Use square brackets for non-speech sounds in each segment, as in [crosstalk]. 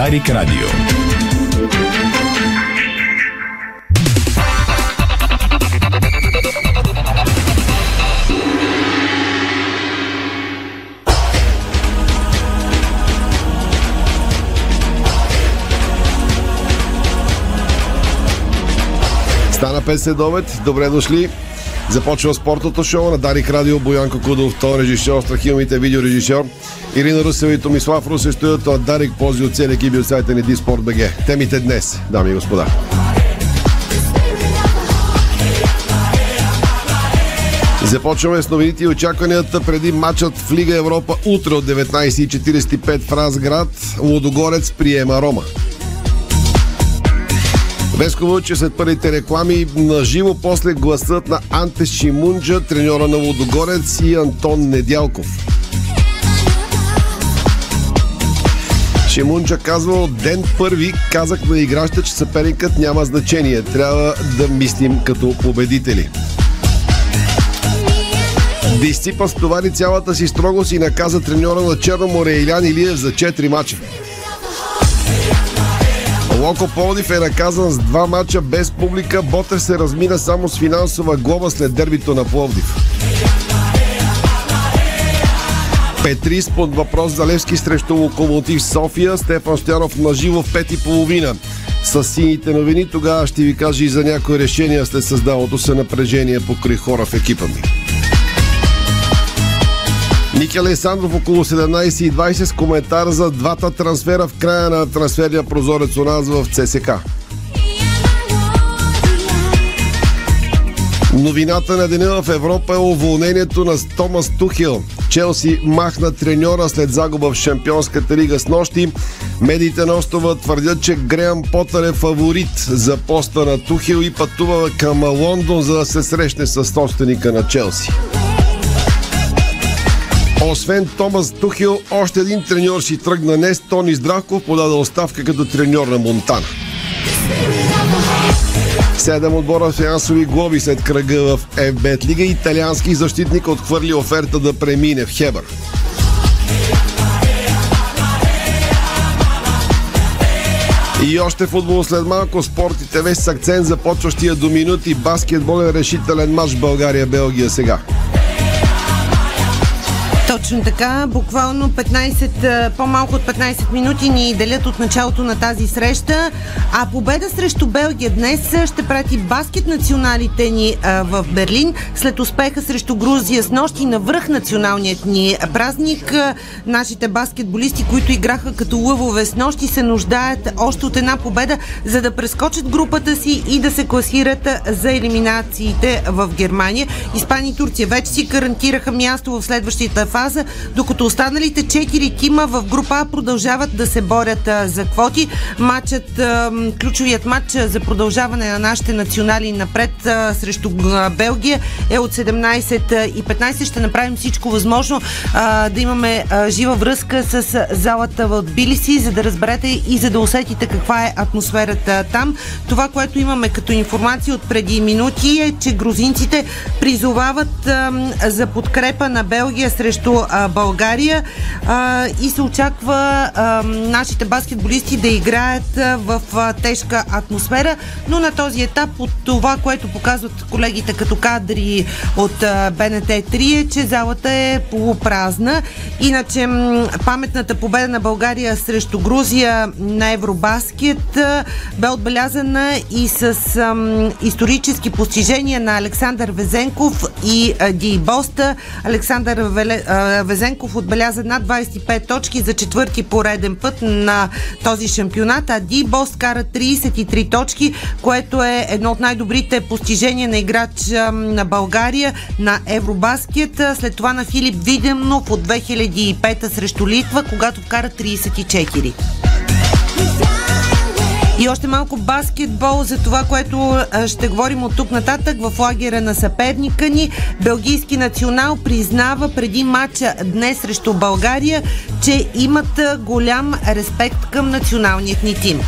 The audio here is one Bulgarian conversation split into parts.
Дарик Радио. Стана 5 следобед. Добре дошли. Започва спортното шоу на Дарик Радио. Боянко Кудов, то режисьор, страхилмите видеорежисьор. Ирина Русева и Томислав Русе стоят от Дарик Пози от целия екип от сайта ни Диспорт БГ. Темите днес, дами и господа. Започваме с новините и очакванията преди матчът в Лига Европа утре от 19.45 в Разград. Лодогорец приема Рома. Веско че след първите реклами на живо после гласът на Анте Шимунджа, треньора на Лодогорец и Антон Недялков. Шимунджа казва от ден първи казах на играща, че съперникът няма значение. Трябва да мислим като победители. Дисципа стовари цялата си строгост и наказа треньора на Черно море Илян Илиев за 4 мача. Локо Полдив е наказан с два мача без публика. Ботев се размина само с финансова глоба след дербито на Пловдив. Петрис под въпрос за Левски срещу Локомотив София. Стефан Стоянов на живо в пет и половина. С сините новини тогава ще ви кажа и за някои решения след създалото се напрежение покрай хора в екипа ми. Ники Александров около 17.20 с коментар за двата трансфера в края на трансферния прозорец у нас в ЦСК. Новината на деня в Европа е уволнението на Томас Тухил. Челси махна треньора след загуба в Шампионската лига с нощи. Медиите на острова твърдят, че Греъм Потър е фаворит за поста на Тухил и пътува към Лондон, за да се срещне с собственика на Челси. Освен Томас Тухил, още един треньор си тръгна днес. Тони Здравков подаде оставка като треньор на Монтана. Седем отбора финансови глоби след кръга в FBET Лига. Италиански защитник отхвърли оферта да премине в Хебър. И още футбол след малко спорт и ТВ с акцент започващия до минути баскетболен решителен матч България-Белгия сега. Точно така, буквално 15, по-малко от 15 минути ни делят от началото на тази среща, а победа срещу Белгия днес ще прати баскет националите ни в Берлин след успеха срещу Грузия с нощи на връх националният ни празник. Нашите баскетболисти, които играха като лъвове с нощи, се нуждаят още от една победа, за да прескочат групата си и да се класират за елиминациите в Германия. Испания и Турция вече си гарантираха място в следващата фаза фаза, докато останалите четири тима в група А продължават да се борят за квоти. Матчът, ключовият матч за продължаване на нашите национали напред срещу Белгия е от 17 и 15. Ще направим всичко възможно да имаме жива връзка с залата в Тбилиси, за да разберете и за да усетите каква е атмосферата там. Това, което имаме като информация от преди минути е, че грузинците призовават за подкрепа на Белгия срещу срещу а, България а, и се очаква а, нашите баскетболисти да играят а, в а, тежка атмосфера, но на този етап от това, което показват колегите като кадри от а, БНТ 3 е, че залата е полупразна. Иначе м- паметната победа на България срещу Грузия на Евробаскет а, бе отбелязана и с а, исторически постижения на Александър Везенков и а, Ди Боста. Александър Везенков отбеляза над 25 точки за четвърти пореден път на този шампионат, а Ди Бос кара 33 точки, което е едно от най-добрите постижения на играч на България на Евробаскет. След това на Филип Виденов от 2005 срещу Литва, когато вкара 34. И още малко баскетбол за това, което ще говорим от тук нататък в лагера на съперника ни. Белгийски национал признава преди матча днес срещу България, че имат голям респект към националният ни тим.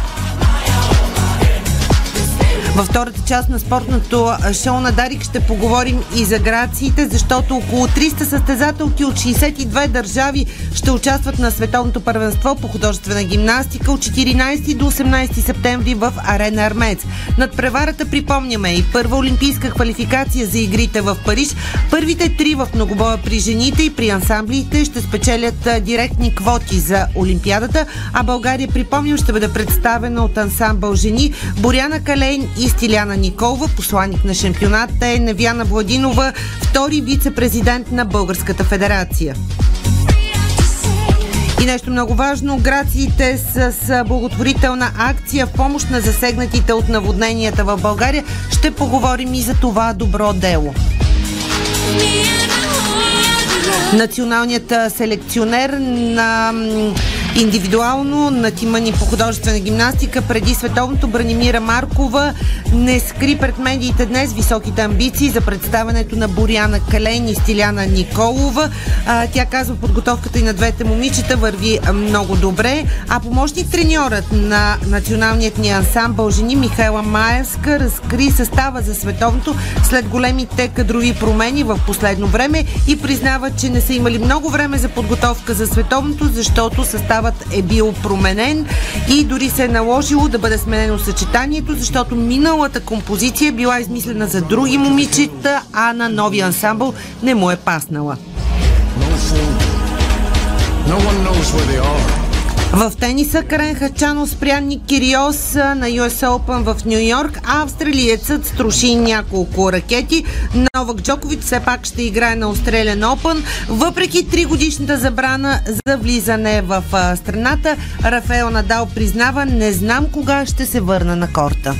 Във втората част на спортното шоу на Дарик ще поговорим и за грациите, защото около 300 състезателки от 62 държави ще участват на световното първенство по художествена гимнастика от 14 до 18 септември в Арена Армец. Над преварата припомняме и първа олимпийска квалификация за игрите в Париж. Първите три в многобоя при жените и при ансамблите ще спечелят директни квоти за Олимпиадата, а България, припомням, ще бъде представена от ансамбъл жени Боряна Калейн и Стиляна Николова, посланник на шампионата е Невяна Владинова, втори вице-президент на Българската федерация. И нещо много важно, грациите с благотворителна акция в помощ на засегнатите от наводненията в България. Ще поговорим и за това добро дело. Националният селекционер на Индивидуално на тима ни по художествена гимнастика. Преди световното Бранимира Маркова. Не скри пред медиите днес високите амбиции за представянето на Боряна Калейн и Стиляна Николова. А, тя казва, подготовката и на двете момичета върви много добре, а помощник треньорът на националният ни ансамбъл жени Михайла Маевска разкри състава за световното след големите кадрови промени в последно време и признава, че не са имали много време за подготовка за световното, защото състава съставът е бил променен и дори се е наложило да бъде сменено съчетанието, защото миналата композиция е била измислена за други момичета, а на новия ансамбъл не му е паснала. No one knows where they are. В тениса Карен Хачано спря Ник Кириос на US Open в Нью Йорк, а австралиецът струши няколко ракети. Новак Джокович все пак ще играе на Australian Open, въпреки тригодишната забрана за влизане в страната. Рафаел Надал признава, не знам кога ще се върна на корта.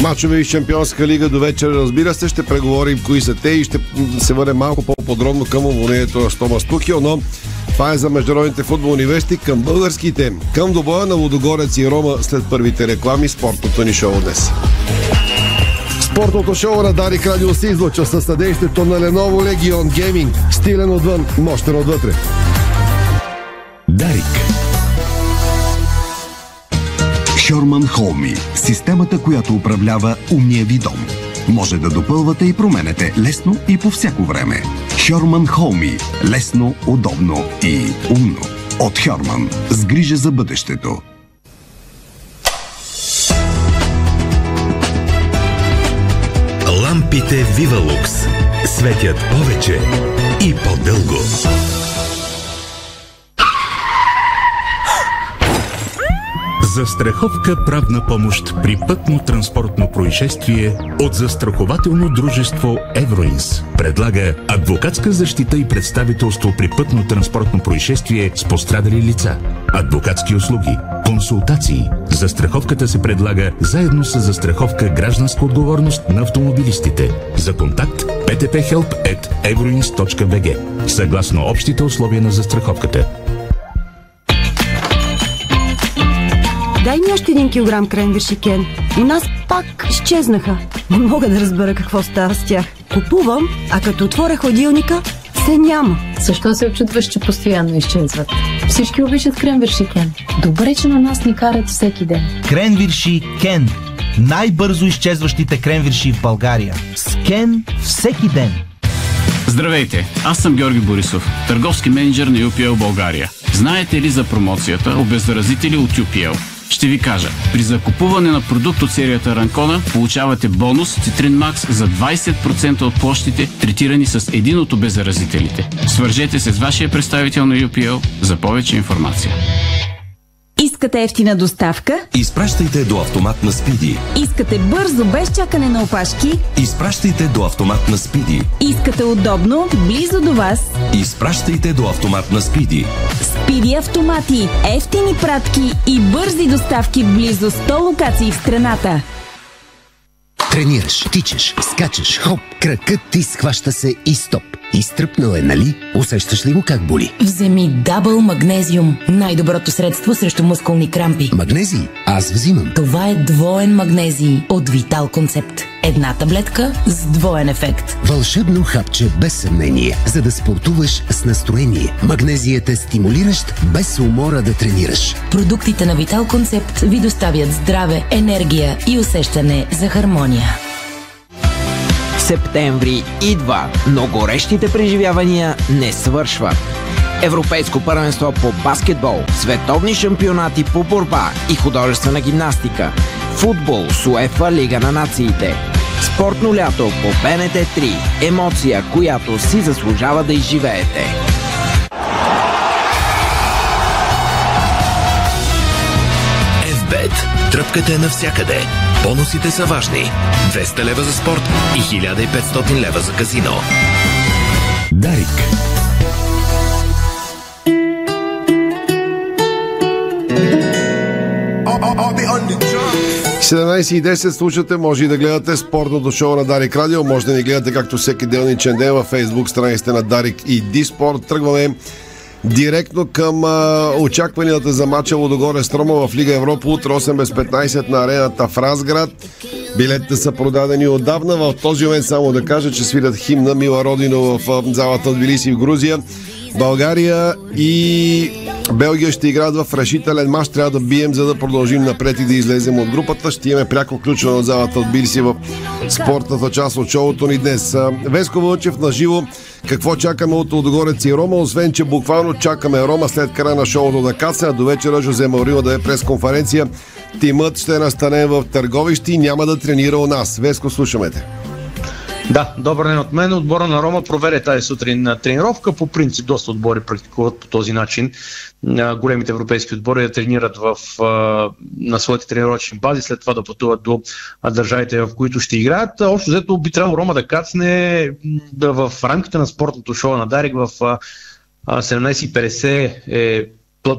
Мачове и Шампионска лига до вечер, разбира се, ще преговорим кои са те и ще се върнем малко по-подробно към уволнението на Стомас Тухил, но това е за международните футболни вести към българските. Към добоя на Лудогорец и Рома след първите реклами спортното ни шоу днес. Спортното шоу на Дарик Радио се излъчва със съдействието на Lenovo Legion Gaming. Стилен отвън, мощен отвътре. Дарик. Шорман Холми. Системата, която управлява умния ви дом. Може да допълвате и променете лесно и по всяко време. Хьорман Холми. Лесно, удобно и умно. От Хьорман. С грижа за бъдещето. Лампите Вивалукс светят повече и по-дълго. Застраховка правна помощ при пътно-транспортно происшествие от застрахователно дружество Евроинс. Предлага адвокатска защита и представителство при пътно-транспортно происшествие с пострадали лица. Адвокатски услуги, консултации. Застраховката се предлага заедно с застраховка гражданска отговорност на автомобилистите. За контакт ptphelp.euroins.bg Съгласно общите условия на застраховката. Дай ми още един килограм кренвирши, Кен. У нас пак изчезнаха. Не мога да разбера какво става с тях. Купувам, а като отворя хладилника, се няма. Защо се очутваш, че постоянно изчезват? Всички обичат кренвирши Кен. Добре, че на нас ни карат всеки ден. Кренвирши Кен. Най-бързо изчезващите кренвирши в България. С Кен всеки ден. Здравейте, аз съм Георги Борисов, търговски менеджер на UPL България. Знаете ли за промоцията обеззаразители от UPL? Ще ви кажа. При закупуване на продукт от серията Ранкона получавате бонус Citrine Max за 20% от площите, третирани с един от обеззаразителите. Свържете се с вашия представител на UPL за повече информация. Искате ефтина доставка? Изпращайте до автомат на Спиди. Искате бързо, без чакане на опашки? Изпращайте до автомат на Спиди. Искате удобно, близо до вас? Изпращайте до автомат на Спиди. Спиди автомати, ефтини пратки и бързи доставки в близо 100 локации в страната. Тренираш, тичаш, скачаш, хоп, кракът ти схваща се и стоп. Изтръпнал е, нали? Усещаш ли го как боли? Вземи Дабъл Магнезиум. Най-доброто средство срещу мускулни крампи. Магнезий? Аз взимам. Това е двоен магнезий от Витал Концепт. Една таблетка с двоен ефект. Вълшебно хапче без съмнение, за да спортуваш с настроение. Магнезият е стимулиращ, без умора да тренираш. Продуктите на Витал Концепт ви доставят здраве, енергия и усещане за хармония. Септември идва, но горещите преживявания не свършват. Европейско първенство по баскетбол, световни шампионати по борба и художествена гимнастика, футбол с УЕФА Лига на нациите. Спортно лято по БНТ 3. Емоция, която си заслужава да изживеете. FBET. Тръпката е навсякъде. Бонусите са важни. 200 лева за спорт и 1500 лева за казино. Дарик. 17 и 10 слушате, може и да гледате спортното шоу на Дарик Радио, може да ни гледате както всеки делничен ден във Facebook страниците на Дарик и Диспорт. Тръгваме директно към а, очакванията за матча Лодогоре Строма в Лига Европа утре 8 без 15 на арената в Разград. Билетите са продадени отдавна. В този момент само да кажа, че свирят химна Мила Родино в залата от Тбилиси в Грузия. България и Белгия ще играят в решителен матч. Трябва да бием, за да продължим напред и да излезем от групата. Ще имаме пряко включване от залата от Бирси в спортната част от шоуто ни днес. Веско Вълчев на живо. Какво чакаме от Лодогорец и Рома, освен че буквално чакаме Рома след края на шоуто да каца, а до вечера Жозе Маурила да е пресконференция. Тимът ще настане в Търговищи и няма да тренира у нас. Веско, слушаме те. Да, добър ден от мен. Отбора на Рома проверя тази сутрин на тренировка. По принцип, доста отбори практикуват по този начин. Големите европейски отбори да тренират в, на своите тренировъчни бази, след това да пътуват до държавите, в които ще играят. Общо взето би трябвало Рома да кацне в рамките на спортното шоу на Дарик в 17.50 е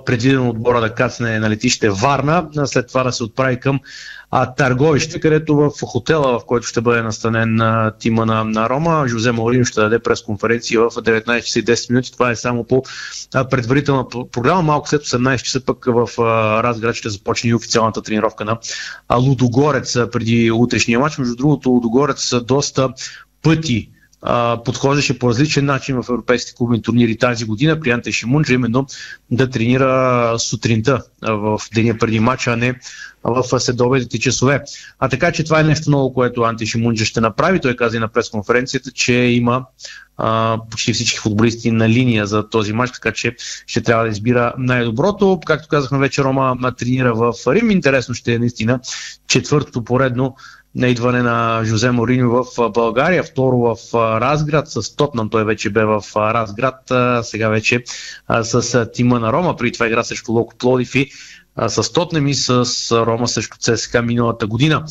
предвидено отбора да кацне на летище Варна, след това да се отправи към а, Търговище, където в хотела, в който ще бъде настанен а, тима на, на Рома, Жозе Маурин ще даде пресконференция в 19 часа и 10 минути. Това е само по а, предварителна програма. Малко след 18 часа пък в а, Разград ще започне и официалната тренировка на а, Лудогорец а, преди утрешния матч. Между другото, Лудогорец доста пъти подхождаше по различен начин в европейските клубни турнири тази година при Анте Шимунджа, именно да тренира сутринта в деня преди матча, а не в следобедите часове. А така че това е нещо ново, което Анти Шимунджа ще направи. Той каза и на пресконференцията, че има а, почти всички футболисти на линия за този матч, така че ще трябва да избира най-доброто. Както казахме вече, Рома тренира в Рим. Интересно ще е наистина четвъртото поредно на идване на Жозе Мориньо в България, второ в Разград с Тотнам, той вече бе в Разград, сега вече с тима на Рома, при това игра срещу Локо Плодив и с Тотнем и с Рома срещу ЦСКА миналата година.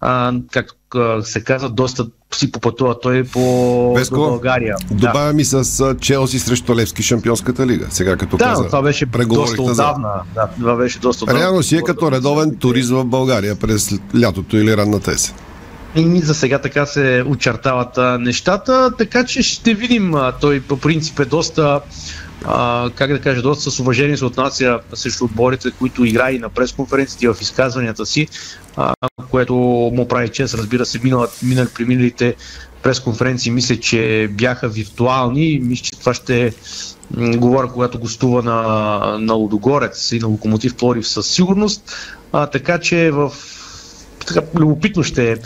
А, както се казва, доста си попътува той по Веско, България. Добавя да. ми с Челси срещу Левски Шампионската лига. Сега като да, каза, това беше доста отдавна. За... Да, това беше доста отдавна. Реално си е като редовен турист в България през лятото или ранната есен. И за сега така се очертават а, нещата, така че ще видим. А, той по принцип е доста а, как да кажа, доста с уважение се отнася срещу отборите, които игра и на пресконференциите и в изказванията си, а, което му прави чест, разбира се, минали, минали при миналите пресконференции, мисля, че бяха виртуални. Мисля, че това ще говоря, когато гостува на, на Лудогорец и на Локомотив Плорив със сигурност. А, така че в така, любопитно ще е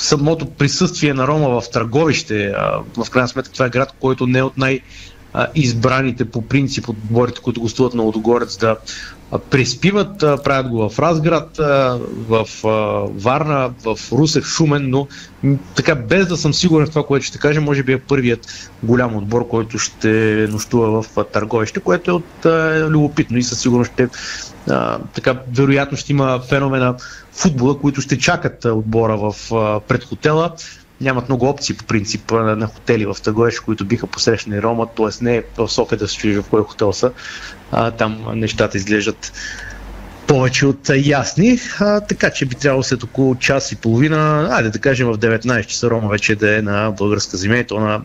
самото присъствие на Рома в Търговище. В крайна сметка това е град, който не е от най- избраните по принцип от отборите, които гостуват на Лодогорец да преспиват, правят го в Разград, в Варна, в Русе, в Шумен, но така без да съм сигурен в това, което ще кажа, може би е първият голям отбор, който ще нощува в Търговище, което е от любопитно и със сигурност ще така, вероятно ще има феномена футбола, които ще чакат отбора в пред хотела нямат много опции по принцип на, на хотели в Тъгоеш, които биха посрещнали Рома, т.е. не в София да се чуеш в кой хотел са, а, там нещата изглеждат повече от ясни, а, така че би трябвало след около час и половина, айде да кажем в 19 часа Рома вече да е на българска земя и то на,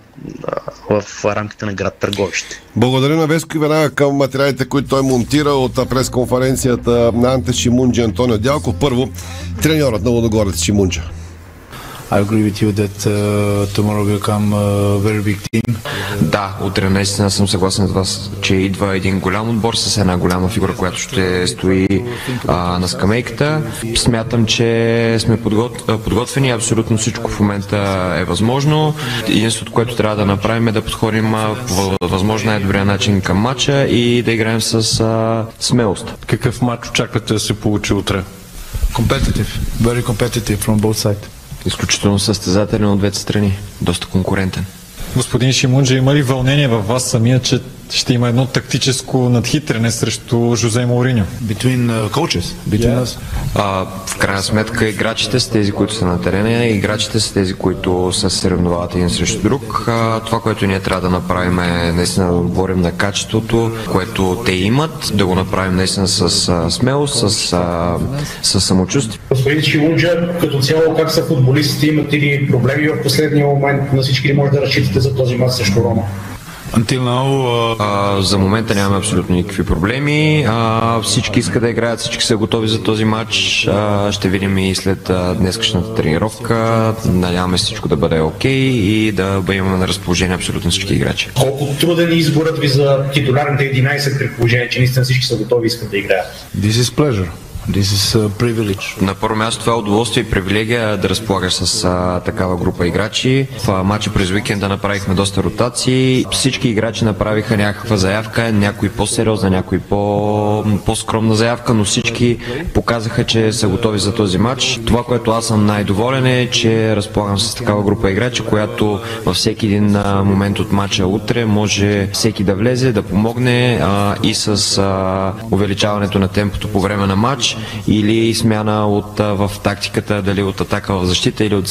в рамките на град Търговище. Благодаря на Веско и веднага към материалите, които той монтира от пресконференцията на Анте Шимунджи Антонио Дялко. Първо, треньорът на Лодогорец Шимунджа. I agree with you that uh, tomorrow will come a very big team. Да, утре наистина съм съгласен с вас, че идва един голям отбор с една голяма фигура, която ще стои а, на скамейката. Смятам, че сме подгот... подготвени. Абсолютно всичко в момента е възможно. Единството, което трябва да направим е да подходим по възможно най-добрия начин към матча и да играем с а, смелост. Какъв матч очаквате да се получи утре? Competitive, very competitive from both sides. Изключително състезателен от двете страни. Доста конкурентен. Господин Шимунджа, има ли вълнение във вас самия, че ще има едно тактическо надхитрене срещу Жозе Мауриньо? Between uh, coaches, between us. А, в крайна сметка играчите са тези, които са на терена и играчите са тези, които се съревновават един срещу друг. А, това, което ние трябва да направим е наистина да отговорим на качеството, което те имат, да го направим наистина с а, смелост, с, а, с самочувствие. Господин Шилунджа, като цяло как са футболистите, имате ли проблеми в последния момент? На всички ли може да разчитате за този мач срещу Рома? Until now, uh... а, за момента нямаме абсолютно никакви проблеми. А, всички искат да играят, всички са готови за този матч. А, ще видим и след а, днескашната тренировка. Надяваме всичко да бъде окей okay и да имаме на разположение абсолютно всички играчи. Колко труден е изборът ви за титулярните 11 при положение, че наистина всички са готови и искат да играят? This is pleasure. На първо място това е удоволствие и привилегия да разполагаш с а, такава група играчи. В матча през уикенда направихме доста ротации. Всички играчи направиха някаква заявка, някои по-сериозна, някои по- по-скромна заявка, но всички показаха, че са готови за този матч. Това, което аз съм най-доволен е, че разполагам с такава група играчи, която във всеки един момент от матча утре може всеки да влезе, да помогне а, и с а, увеличаването на темпото по време на матч или смяна от, в тактиката, дали от атака в защита или от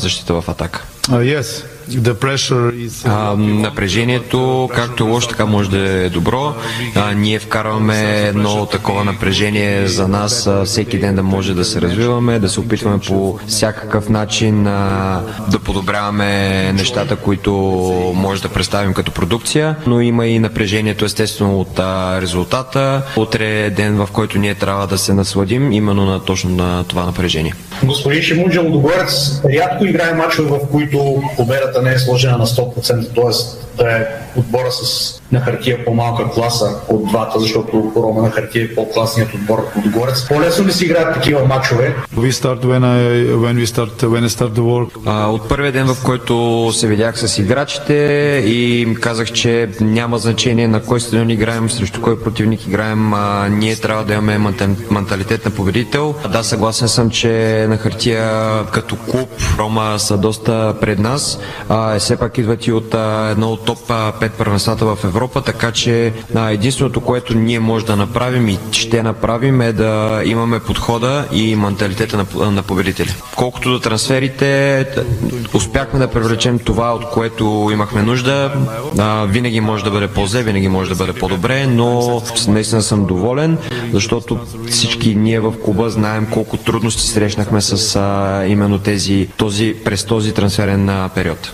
защита в атака. Uh, yes. Is... А, напрежението, както е лошо, така може да е добро. А, ние вкарваме едно такова напрежение за нас а, всеки ден да може да се развиваме, да се опитваме по всякакъв начин а, да подобряваме нещата, които може да представим като продукция, но има и напрежението естествено от а, резултата. Утре е ден, в който ние трябва да се насладим именно на точно на това напрежение. Господин Шимунджа Лудогорец рядко играе мачове, в които победата не е сложена на 100%, т.е. да е отбора с на хартия по-малка класа от двата, защото Рома на хартия е по-класният отбор от Горец. По-лесно ли си играят такива мачове? We start when I, when we start, when I start the work. А, от първия ден, в който се видях с играчите и им казах, че няма значение на кой стадион играем, срещу кой противник играем, а, ние трябва да имаме менталитет на победител. Да, съгласен съм, че на хартия като клуб Рома са доста пред нас. А, все пак идват и от а, едно от топ 5 първенствата в Европа, така че а, единственото, което ние може да направим и ще направим е да имаме подхода и менталитета на, на победители. Колкото до трансферите, успяхме да привлечем това, от което имахме нужда. А, винаги може да бъде по-зле, винаги може да бъде по-добре, но наистина съм доволен, защото всички ние в клуба знаем колко трудности срещнахме с а, именно тези, този, през този трансферен период.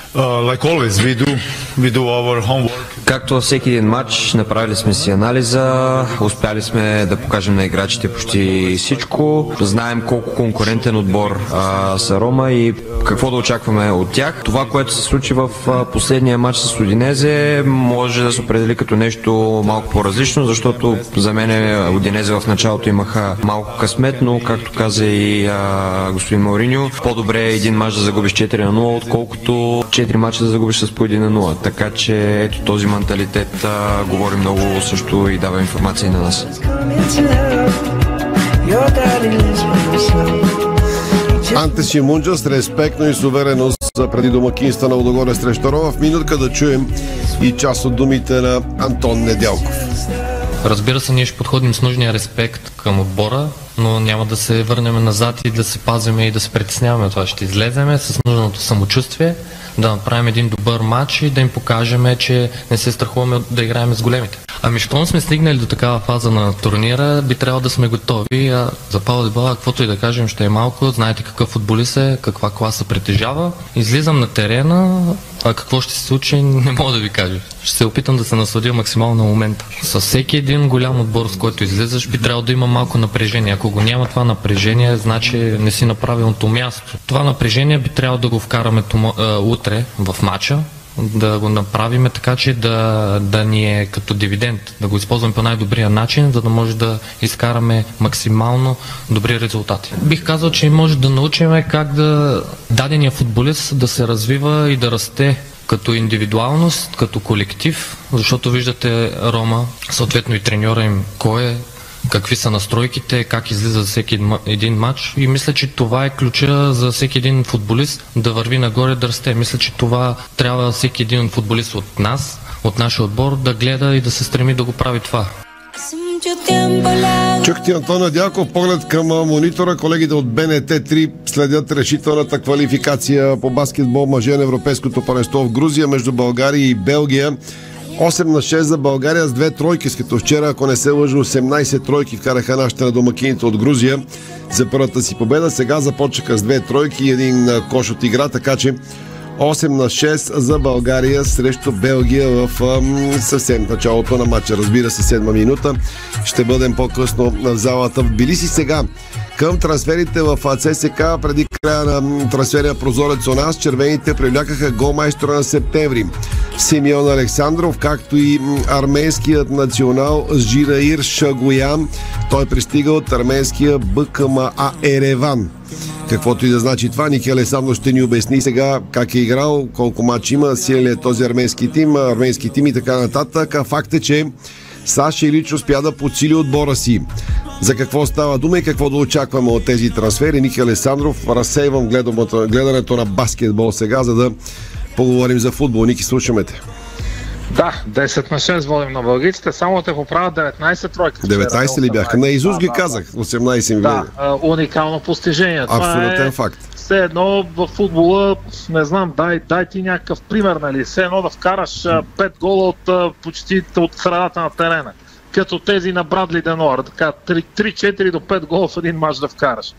Uh. Както във всеки един матч, направили сме си анализа, успяли сме да покажем на играчите почти всичко. Знаем колко конкурентен отбор а, са Рома и какво да очакваме от тях. Това, което се случи в последния матч с Одинезе, може да се определи като нещо малко по-различно, защото за мен Одинезе в началото имаха малко късмет, но както каза и а, господин Мауриньо, по-добре е един матч да загубиш 4 на 0, отколкото 4 мача да загубиш с по 1 на 0. Така че ето този менталитет а, говори много също и дава информация и на нас. Анте Шимунджа с респектно и с увереност преди домакинства на Лудогорец срещу Рома. В минутка да чуем и част от думите на Антон Неделков. Разбира се, ние ще подходим с нужния респект към отбора, но няма да се върнем назад и да се пазиме и да се притесняваме това. Ще излеземе с нужното самочувствие, да направим един добър матч и да им покажем, че не се страхуваме да играем с големите. Ами, щом сме стигнали до такава фаза на турнира, би трябвало да сме готови. А за Павел Дебала, каквото и да кажем, ще е малко. Знаете какъв футболист е, каква класа притежава. Излизам на терена, а какво ще се случи, [laughs] не мога да ви кажа. Ще се опитам да се насладя максимално на момента. С всеки един голям отбор, с който излизаш, би трябвало да има малко напрежение. Ако го няма това напрежение, значи не си на правилното място. Това напрежение би трябвало да го вкараме томо, а, утре в матча, да го направим така, че да, да ни е като дивиденд, да го използваме по най-добрия начин, за да може да изкараме максимално добри резултати. Бих казал, че може да научим как да дадения футболист да се развива и да расте като индивидуалност, като колектив, защото виждате Рома, съответно и треньора им, кой е, какви са настройките, как излиза за всеки един ма- един матч и мисля, че това е ключа за всеки един футболист да върви нагоре, да расте. Мисля, че това трябва всеки един футболист от нас, от нашия отбор да гледа и да се стреми да го прави това. Чухте Антон Дяков, поглед към монитора. Колегите от БНТ 3 следят решителната квалификация по баскетбол мъже на Европейското паренство в Грузия между България и Белгия. 8 на 6 за България с две тройки, с като вчера, ако не се лъжа, 18 тройки вкараха нашите на домакините от Грузия за първата си победа. Сега започнаха с две тройки и един кош от игра, така че 8 на 6 за България срещу Белгия в ам, съвсем началото на матча. Разбира се, седма минута. Ще бъдем по-късно в залата в Билиси сега. Към трансферите в а, ЦСК преди края на трансферния прозорец у нас, червените привлякаха голмайстора на септември. Симеон Александров, както и м, арменският национал Жираир Шагоян. Той пристига от арменския БКМА Ереван. Каквото и да значи това, Ники Алесандро ще ни обясни сега как е играл, колко матч има, силен е този арменски тим, арменски тим и така нататък. А факт е, че Саша Илич успя да подсили отбора си. За какво става дума и какво да очакваме от тези трансфери? Ники Алесандров, разсейвам гледането, на баскетбол сега, за да поговорим за футбол. Ники, слушаме те. Да, 10 на 6 водим на бългиците, само те поправят 19 тройки. 19 ли бяха? На Изус ги казах, 18 ми Да, уникално постижение. Абсолютен е факт. Все едно в футбола, не знам, дай, дай ти някакъв пример, нали? Все едно да вкараш а, 5 гола от почти от средата на терена. Като тези на Брадли Денор. Така, 3-4 до 5 гола в един матч да вкараш.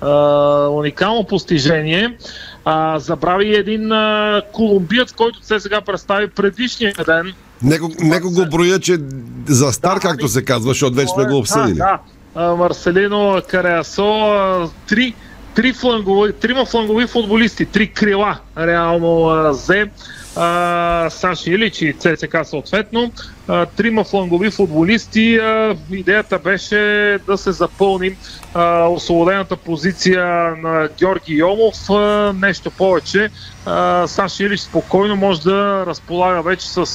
А, уникално постижение. А, забрави един а, колумбиец, който се сега представи предишния ден. Него, него го броя, че за стар, както се казва, защото вече сме го обсъдили. Да, да. Марселино Кареасо, а, три, флангови, трима флангови футболисти, три крила реално а, взе. А, Саши Илич и ЦСК съответно. Трима флангови футболисти. Идеята беше да се запълни а, освободената позиция на Георги Йомов. Нещо повече. Саши Илич спокойно може да разполага вече с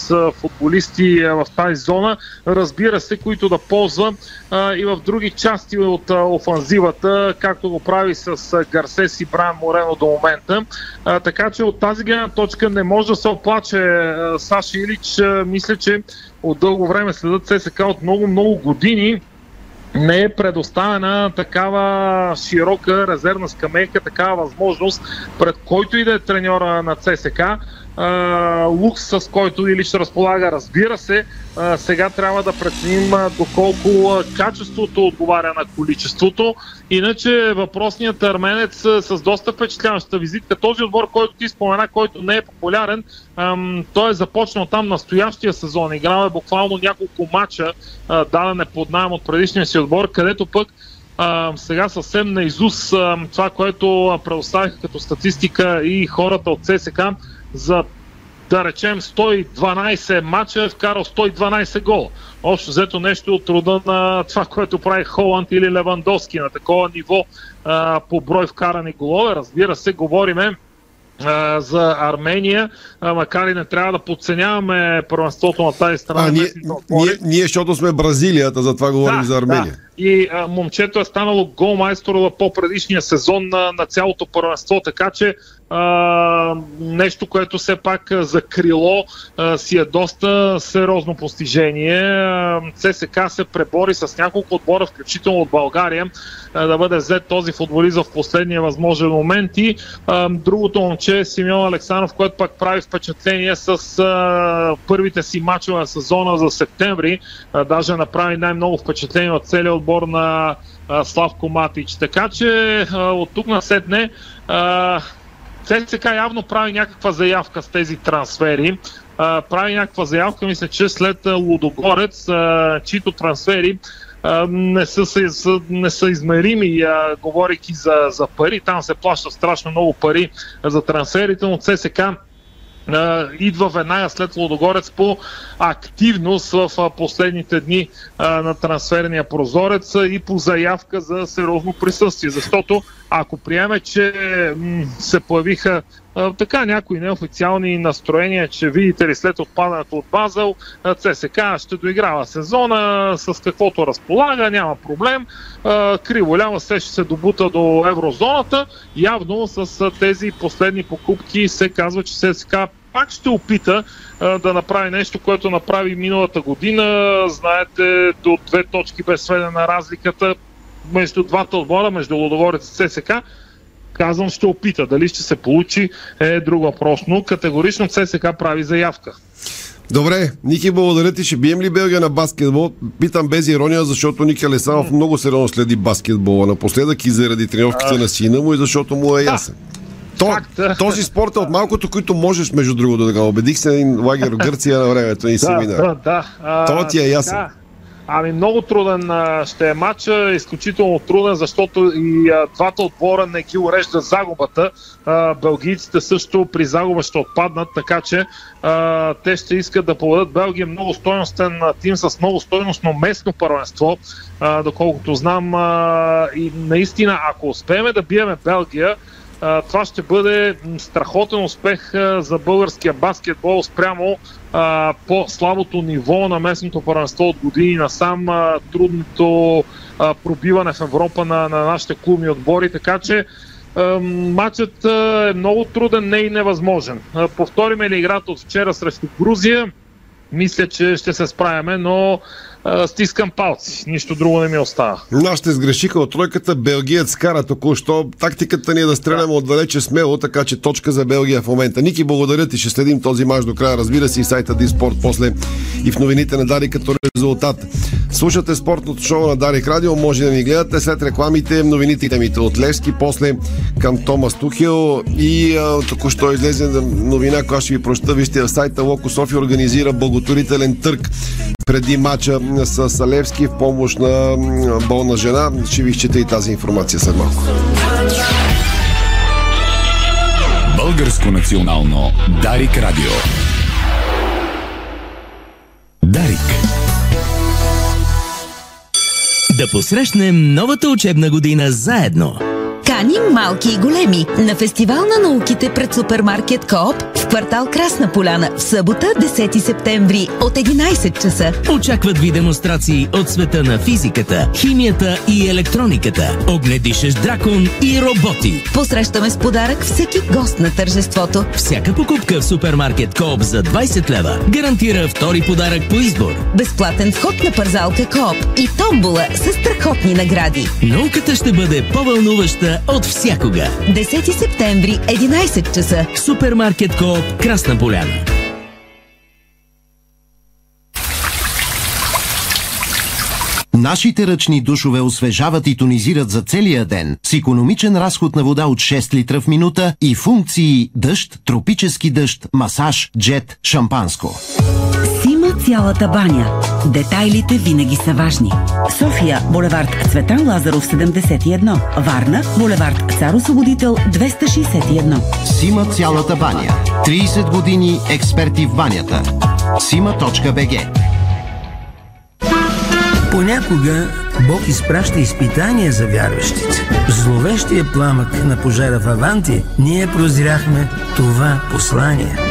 футболисти в тази зона. Разбира се, които да ползва и в други части от офанзивата, както го прави с Гарсес и Бран Морено до момента. Така че от тази гледна точка не може да се оплаче Саши Илич. Мисля, че от дълго време следят ССК от много-много години не е предоставена такава широка резервна скамейка, такава възможност пред който и да е треньора на ЦСК. А, лукс, с който или ще разполага. Разбира се, а, сега трябва да преценим доколко качеството отговаря на количеството. Иначе въпросният арменец с доста впечатляваща визитка. Този отбор, който ти спомена, който не е популярен, ам, той е започнал там настоящия сезон. Играл е буквално няколко мача, а, даден под найем от предишния си отбор, където пък а, сега съвсем на Изус а, това, което предоставиха като статистика и хората от ЦСК за да речем 112 мача е вкарал 112 гола. Общо взето нещо от рода на това, което прави Холанд или Левандовски на такова ниво а, по брой вкарани голове. Разбира се, говориме за Армения, макар и не трябва да подценяваме първенството на тази страна. А, ние, ние, ние, защото сме Бразилията, затова говорим за Армения. Да. И а, момчето е станало голмайстор в по-предишния сезон на, на цялото първенство, така че а, нещо, което все пак за крило а, си е доста сериозно постижение. ЦСК се пребори с няколко отбора, включително от България, а, да бъде взет този футболист в последния възможен момент и а, другото момче е Симеон Александров, който пак прави впечатление с а, първите си мачове на сезона за септември. А, даже направи най-много впечатление от целия отбор на Славко Матич. Така че от тук на седне а, ЦСК явно прави някаква заявка с тези трансфери. А, прави някаква заявка, мисля, че след Лудогорец, а, чието трансфери а, не са, са, не са измерими, а, говорейки за, за пари. Там се плаща страшно много пари за трансферите, но ЦСК идва веднага след Лодогорец по активност в последните дни на трансферния прозорец и по заявка за сериозно присъствие. Защото ако приеме, че се появиха така някои неофициални настроения, че видите ли след отпадането от Базел, ЦСК ще доиграва сезона с каквото разполага, няма проблем. Криво ляма се ще се добута до еврозоната. Явно с тези последни покупки се казва, че ЦСК пак ще опита а, да направи нещо, което направи миналата година. Знаете, до две точки бе сведена разликата между двата отбора, между Лодогорец и ЦСК. Казвам, ще опита. Дали ще се получи е друг въпрос, но категорично ЦСК прави заявка. Добре, Ники, благодаря ти. Ще бием ли Белгия на баскетбол? Питам без ирония, защото Ники Алесанов много сериозно следи баскетбола напоследък и заради тренировките на сина му и защото му е ясен. То, този спорт е от малкото, които можеш, между другото, да го убедих се един лагер в Гърция на времето и семинар. Да, да. А, То ти е ясен. Да. Ами много труден а, ще е матча, изключително труден, защото и а, двата отбора не ги урежда загубата. А, белгийците също при загуба ще отпаднат, така че а, те ще искат да поведат Белгия много стойностен тим с много стойностно местно първенство, а, доколкото знам. А, и наистина, ако успеем да биеме Белгия, това ще бъде страхотен успех за българския баскетбол спрямо по слабото ниво на местното първенство от години насам, трудното пробиване в Европа на, на нашите клубни отбори, така че матчът е много труден, не и невъзможен. Повториме ли играта от вчера срещу Грузия, мисля, че ще се справяме, но стискам палци. Нищо друго не ми остава. Нашите сгрешиха от тройката. Белгият скара току-що. Тактиката ни е да стреляме да. отдалече смело, така че точка за Белгия в момента. Ники, благодаря ти. Ще следим този мач до края. Разбира се и сайта Диспорт после и в новините на Дарик като резултат. Слушате спортното шоу на Дарик Радио. Може да ни гледате след рекламите, новините темите от Левски, после към Томас Тухил и току-що излезе новина, която ще ви проща. Вижте в сайта Локо София организира благотворителен търг преди мача с Левски в помощ на болна жена. Ще ви изчета и тази информация след малко. Българско национално Дарик Радио. Да посрещнем новата учебна година заедно. Каним малки и големи на фестивал на науките пред супермаркет в квартал Красна поляна в събота 10 септември от 11 часа. Очакват ви демонстрации от света на физиката, химията и електрониката, огнедишещ дракон и роботи. Посрещаме с подарък всеки гост на тържеството. Всяка покупка в супермаркет Коop за 20 лева гарантира втори подарък по избор. Безплатен вход на пързалка Коop и томбола с страхотни награди. Науката ще бъде по-вълнуваща от всякога. 10 септември, 11 часа. Супермаркет Коop, Красна поляна. Нашите ръчни душове освежават и тонизират за целия ден с економичен разход на вода от 6 литра в минута и функции дъжд, тропически дъжд, масаж, джет, шампанско. Цялата баня. Детайлите винаги са важни. София, булевард Цветан Лазаров 71. Варна, булевард Цар Освободител 261. Сима цялата баня. 30 години експерти в банята. Сима.бг Понякога Бог изпраща изпитания за вярващите. В зловещия пламък на пожара в Аванти ние прозряхме това послание –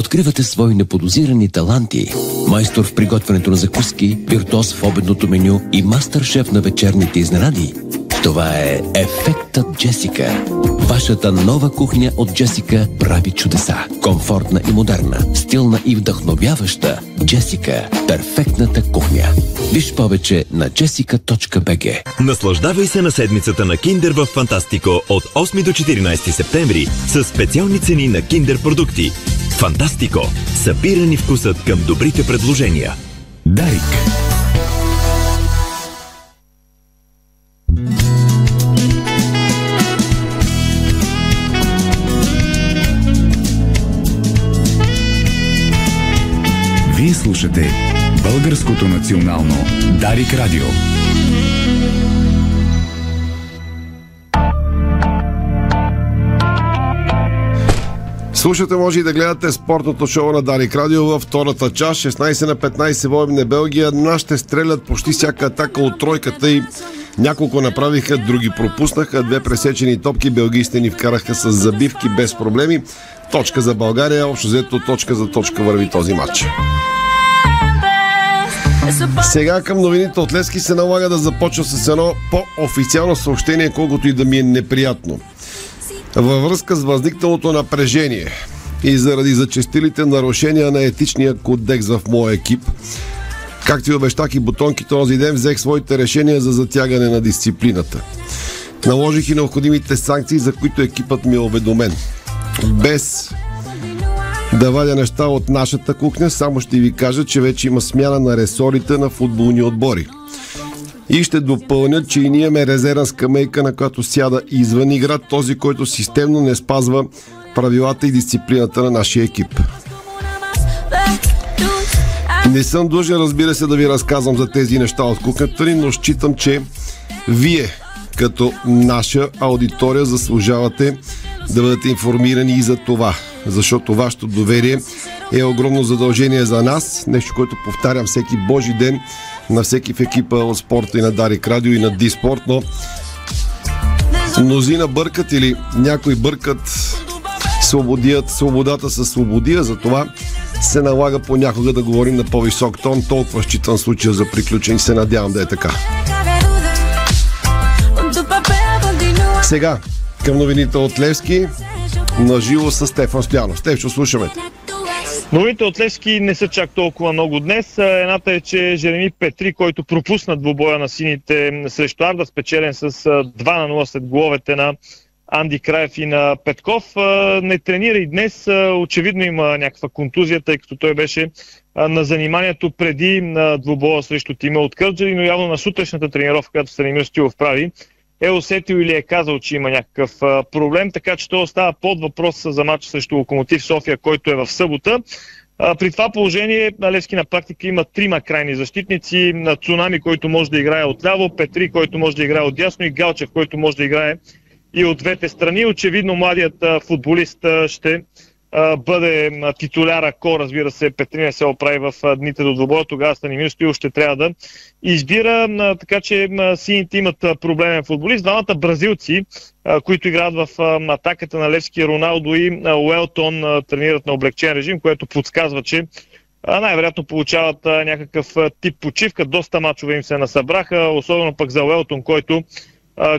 Откривате свои неподозирани таланти. Майстор в приготвянето на закуски, виртуоз в обедното меню и мастър-шеф на вечерните изненади. Това е Ефектът Джесика. Вашата нова кухня от Джесика прави чудеса. Комфортна и модерна, стилна и вдъхновяваща. Джесика – перфектната кухня. Виж повече на jessica.bg Наслаждавай се на седмицата на Киндер в Фантастико от 8 до 14 септември с специални цени на Киндер продукти. Фантастико. Събирани вкусът към добрите предложения. Дарик. Вие слушате Българското национално Дарик Радио. Слушате, може и да гледате спортното шоу на Дарик Радио във втората част. 16 на 15 водим на Белгия. Нашите стрелят почти всяка атака от тройката и няколко направиха, други пропуснаха. Две пресечени топки белгийсте ни вкараха с забивки без проблеми. Точка за България, общо взето точка за точка върви този матч. Сега към новините от Лески се налага да започва с едно по-официално съобщение, колкото и да ми е неприятно. Във връзка с възникналото напрежение и заради зачестилите нарушения на етичния кодекс в моя екип, както и обещах и бутонки този ден, взех своите решения за затягане на дисциплината. Наложих и необходимите санкции, за които екипът ми е уведомен. Без да вадя неща от нашата кухня, само ще ви кажа, че вече има смяна на ресорите на футболни отбори. И ще допълнят, че и ние имаме резервна скамейка, на която сяда извън игра този, който системно не спазва правилата и дисциплината на нашия екип. Не съм длъжен, разбира се, да ви разказвам за тези неща от кухнята ни, но считам, че вие, като наша аудитория, заслужавате да бъдете информирани и за това, защото вашето доверие е огромно задължение за нас, нещо, което повтарям всеки божи ден на всеки в екипа от спорта и на Дарик Радио и на Диспорт, но мнозина бъркат или някои бъркат свободият, свободата с свободия, затова се налага понякога да говорим на по-висок тон. Толкова считам случая за приключен и се надявам да е така. Сега, към новините от Левски, на живо с Стефан Стоянов. Стефчо, слушаме те. Новите от Левски не са чак толкова много днес. Едната е, че Жереми Петри, който пропусна двубоя на сините срещу Арда, спечелен с 2 на 0 след головете на Анди Краев и на Петков. Не тренира и днес. Очевидно има някаква контузия, тъй като той беше на заниманието преди двубоя срещу Тима от Кърджали, но явно на сутрешната тренировка, която Станимир Стилов прави, е усетил или е казал, че има някакъв проблем, така че той остава под въпрос за матч срещу Локомотив София, който е в събота. При това положение Левски на практика има трима крайни защитници. Цунами, който може да играе отляво, Петри, който може да играе отдясно и Галчев, който може да играе и от двете страни. Очевидно младият футболист ще бъде титуляр, ако разбира се Петри не се оправи в дните до двобоя, тогава Станимир Стоил ще трябва да избира, така че сините имат проблемен футболист. Двамата бразилци, които играят в атаката на Левски Роналдо и Уелтон, тренират на облегчен режим, което подсказва, че най-вероятно получават някакъв тип почивка. Доста мачове им се насъбраха, особено пък за Уелтон, който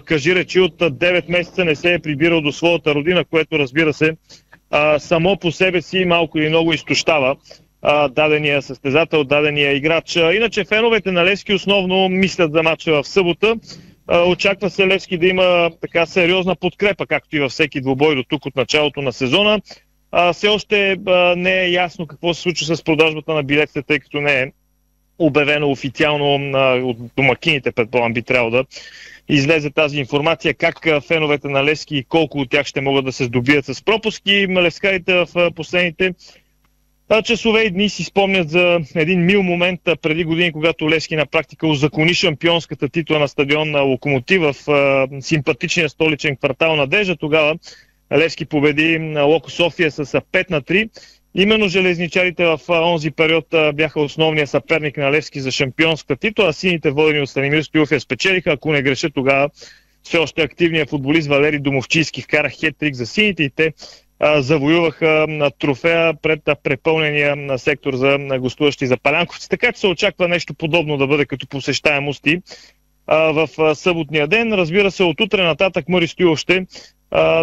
кажи речи от 9 месеца не се е прибирал до своята родина, което разбира се а, само по себе си малко или много изтощава а, дадения състезател, дадения играч. А, иначе феновете на Левски основно мислят за матча в събота. А, очаква се Левски да има така сериозна подкрепа, както и във всеки двубой до тук от началото на сезона. А, все още а, не е ясно какво се случва с продажбата на билетите, тъй като не е обявено официално а, от домакините, предполагам, би трябвало да излезе тази информация, как феновете на Левски и колко от тях ще могат да се здобият с пропуски. Левскарите в последните часове и дни си спомнят за един мил момент преди години, когато Левски на практика узакони шампионската титла на стадион на Локомотив в симпатичния столичен квартал Надежда. Тогава Левски победи Локо София с 5 на 3. Именно железничарите в онзи период бяха основния съперник на Левски за шампионска титла, а сините водени от Станимир Стоилов я спечелиха. Ако не греша, тогава все още активният футболист Валери Домовчийски вкара хет-трик за сините и те завоюваха трофея пред препълнения на сектор за гостуващи за палянковци. Така че се очаква нещо подобно да бъде като посещаемости в съботния ден. Разбира се, от утре нататък Мари Стоилов ще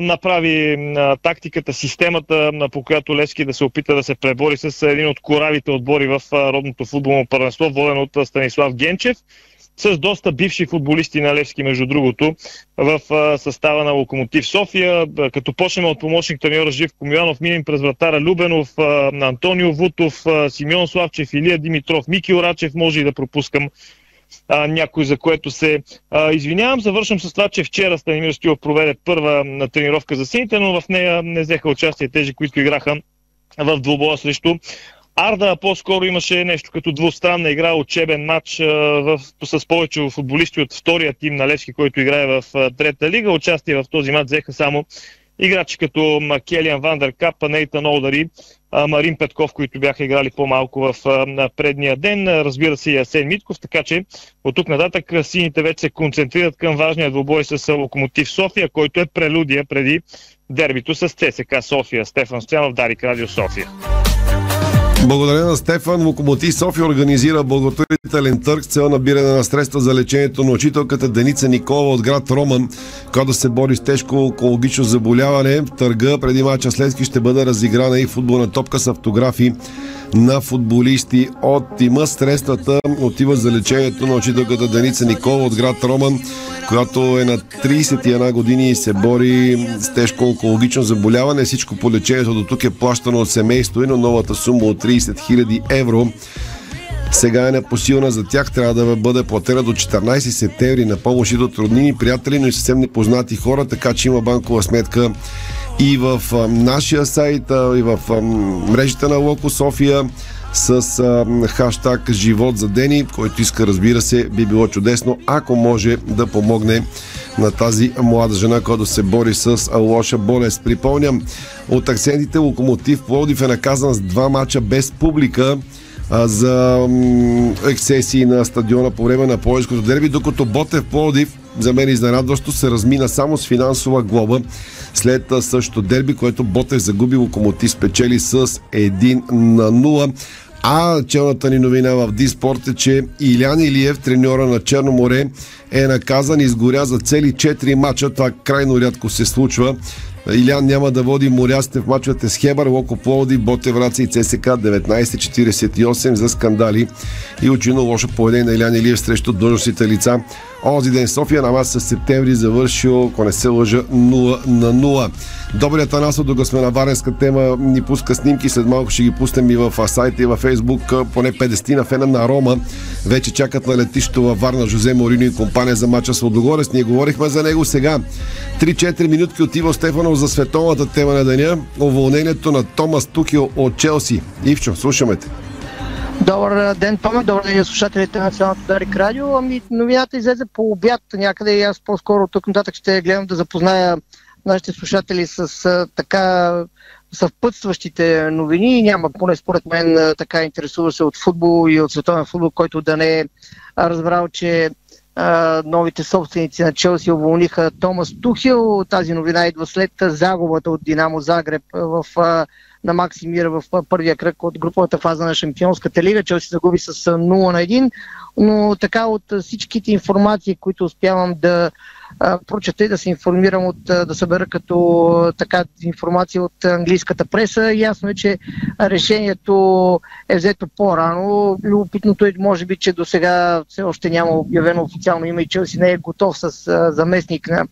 направи тактиката, системата, по която Левски да се опита да се пребори с един от коравите отбори в родното футболно първенство, воден от Станислав Генчев с доста бивши футболисти на Левски, между другото, в състава на Локомотив София. Като почнем от помощник треньора Живко Миланов, минем през вратара Любенов, Антонио Вутов, Симеон Славчев, Илия Димитров, Мики Орачев, може и да пропускам а, някой, за което се а, извинявам. Завършвам с това, че вчера Станимир Стилов проведе първа на тренировка за сините, но в нея не взеха участие тези, които играха в двубоя срещу Арда по-скоро имаше нещо като двустранна игра, учебен матч в, с повече футболисти от втория тим на Левски, който играе в трета лига. Участие в този матч взеха само играчи като Келиан Вандеркап, Нейтан Олдари, Марин Петков, които бяха играли по-малко в предния ден, разбира се и Асен Митков, така че от тук нататък сините вече се концентрират към важния двубой с Локомотив София, който е прелюдия преди дербито с ЦСК София. Стефан Стоянов, Дарик Радио София. Благодаря на Стефан. Локомотив София организира благотворителен търг с цел набиране на средства за лечението на учителката Деница Никола от град Роман, която се бори с тежко онкологично заболяване. В търга преди мача следски ще бъде разиграна и футболна топка с автографи на футболисти от тима. Средствата отиват за лечението на учителката Деница Никола от град Роман, която е на 31 години и се бори с тежко онкологично заболяване. Всичко по лечението до тук е плащано от семейство и на новата сума от 30 000 евро сега е непосилна за тях. Трябва да бъде платена до 14 септември на помощ от роднини, приятели, но и съвсем непознати хора, така че има банкова сметка и в нашия сайт, и в мрежите на Локо София с а, хаштаг Живот за Дени, който иска, разбира се, би било чудесно, ако може да помогне на тази млада жена, която се бори с лоша болест. Припомням, от акцентите Локомотив Плодив е наказан с два мача без публика за ексесии на стадиона по време на Плодивското дерби, докато Ботев Плодив за мен изненадващо се размина само с финансова глоба след същото дерби, което Ботев загуби Локомотив спечели с 1 на 0. А челната ни новина в Диспорт е, че Илян Илиев, треньора на Черно море, е наказан и изгоря за цели 4 мача. Това крайно рядко се случва. Илян няма да води моряците в мачовете с Хебър, Локо Плоди, Боте Враца и ЦСК 1948 за скандали и очевидно лошо поведение на Илян Илиев срещу длъжностите лица. Онзи ден София на маса септември завършил, ако не се лъжа, 0 на 0. Добрият Танасо, докато сме на варенска тема, ни пуска снимки. След малко ще ги пуснем и в сайта и във Фейсбук. Поне 50 на фена на Рома вече чакат на летището във Варна Жозе Морино и компания за мача с Лодогорец. Ние говорихме за него сега. 3-4 минутки от Иво Стефанов за световната тема на деня. Уволнението на Томас Тухил от Челси. Ивчо, слушаме те. Добър ден, Томе. Добър ден, слушателите на Националното Дарик Радио. Ами, новината излезе по обяд някъде и аз по-скоро тук нататък ще гледам да запозная нашите слушатели с а, така съвпътстващите новини. Няма, поне според мен, така интересува се от футбол и от световен футбол, който да не е разбрал, че а, новите собственици на Челси уволниха Томас Тухил. Тази новина идва след загубата от Динамо Загреб в а, на Максимир в първия кръг от груповата фаза на Шампионската лига. Челси загуби с 0 на 1, но така от всичките информации, които успявам да прочета и да се информирам от, да събера като така информация от английската преса, ясно е, че решението е взето по-рано. Любопитното е, може би, че до сега все още няма обявено официално име и Челси не е готов с заместник на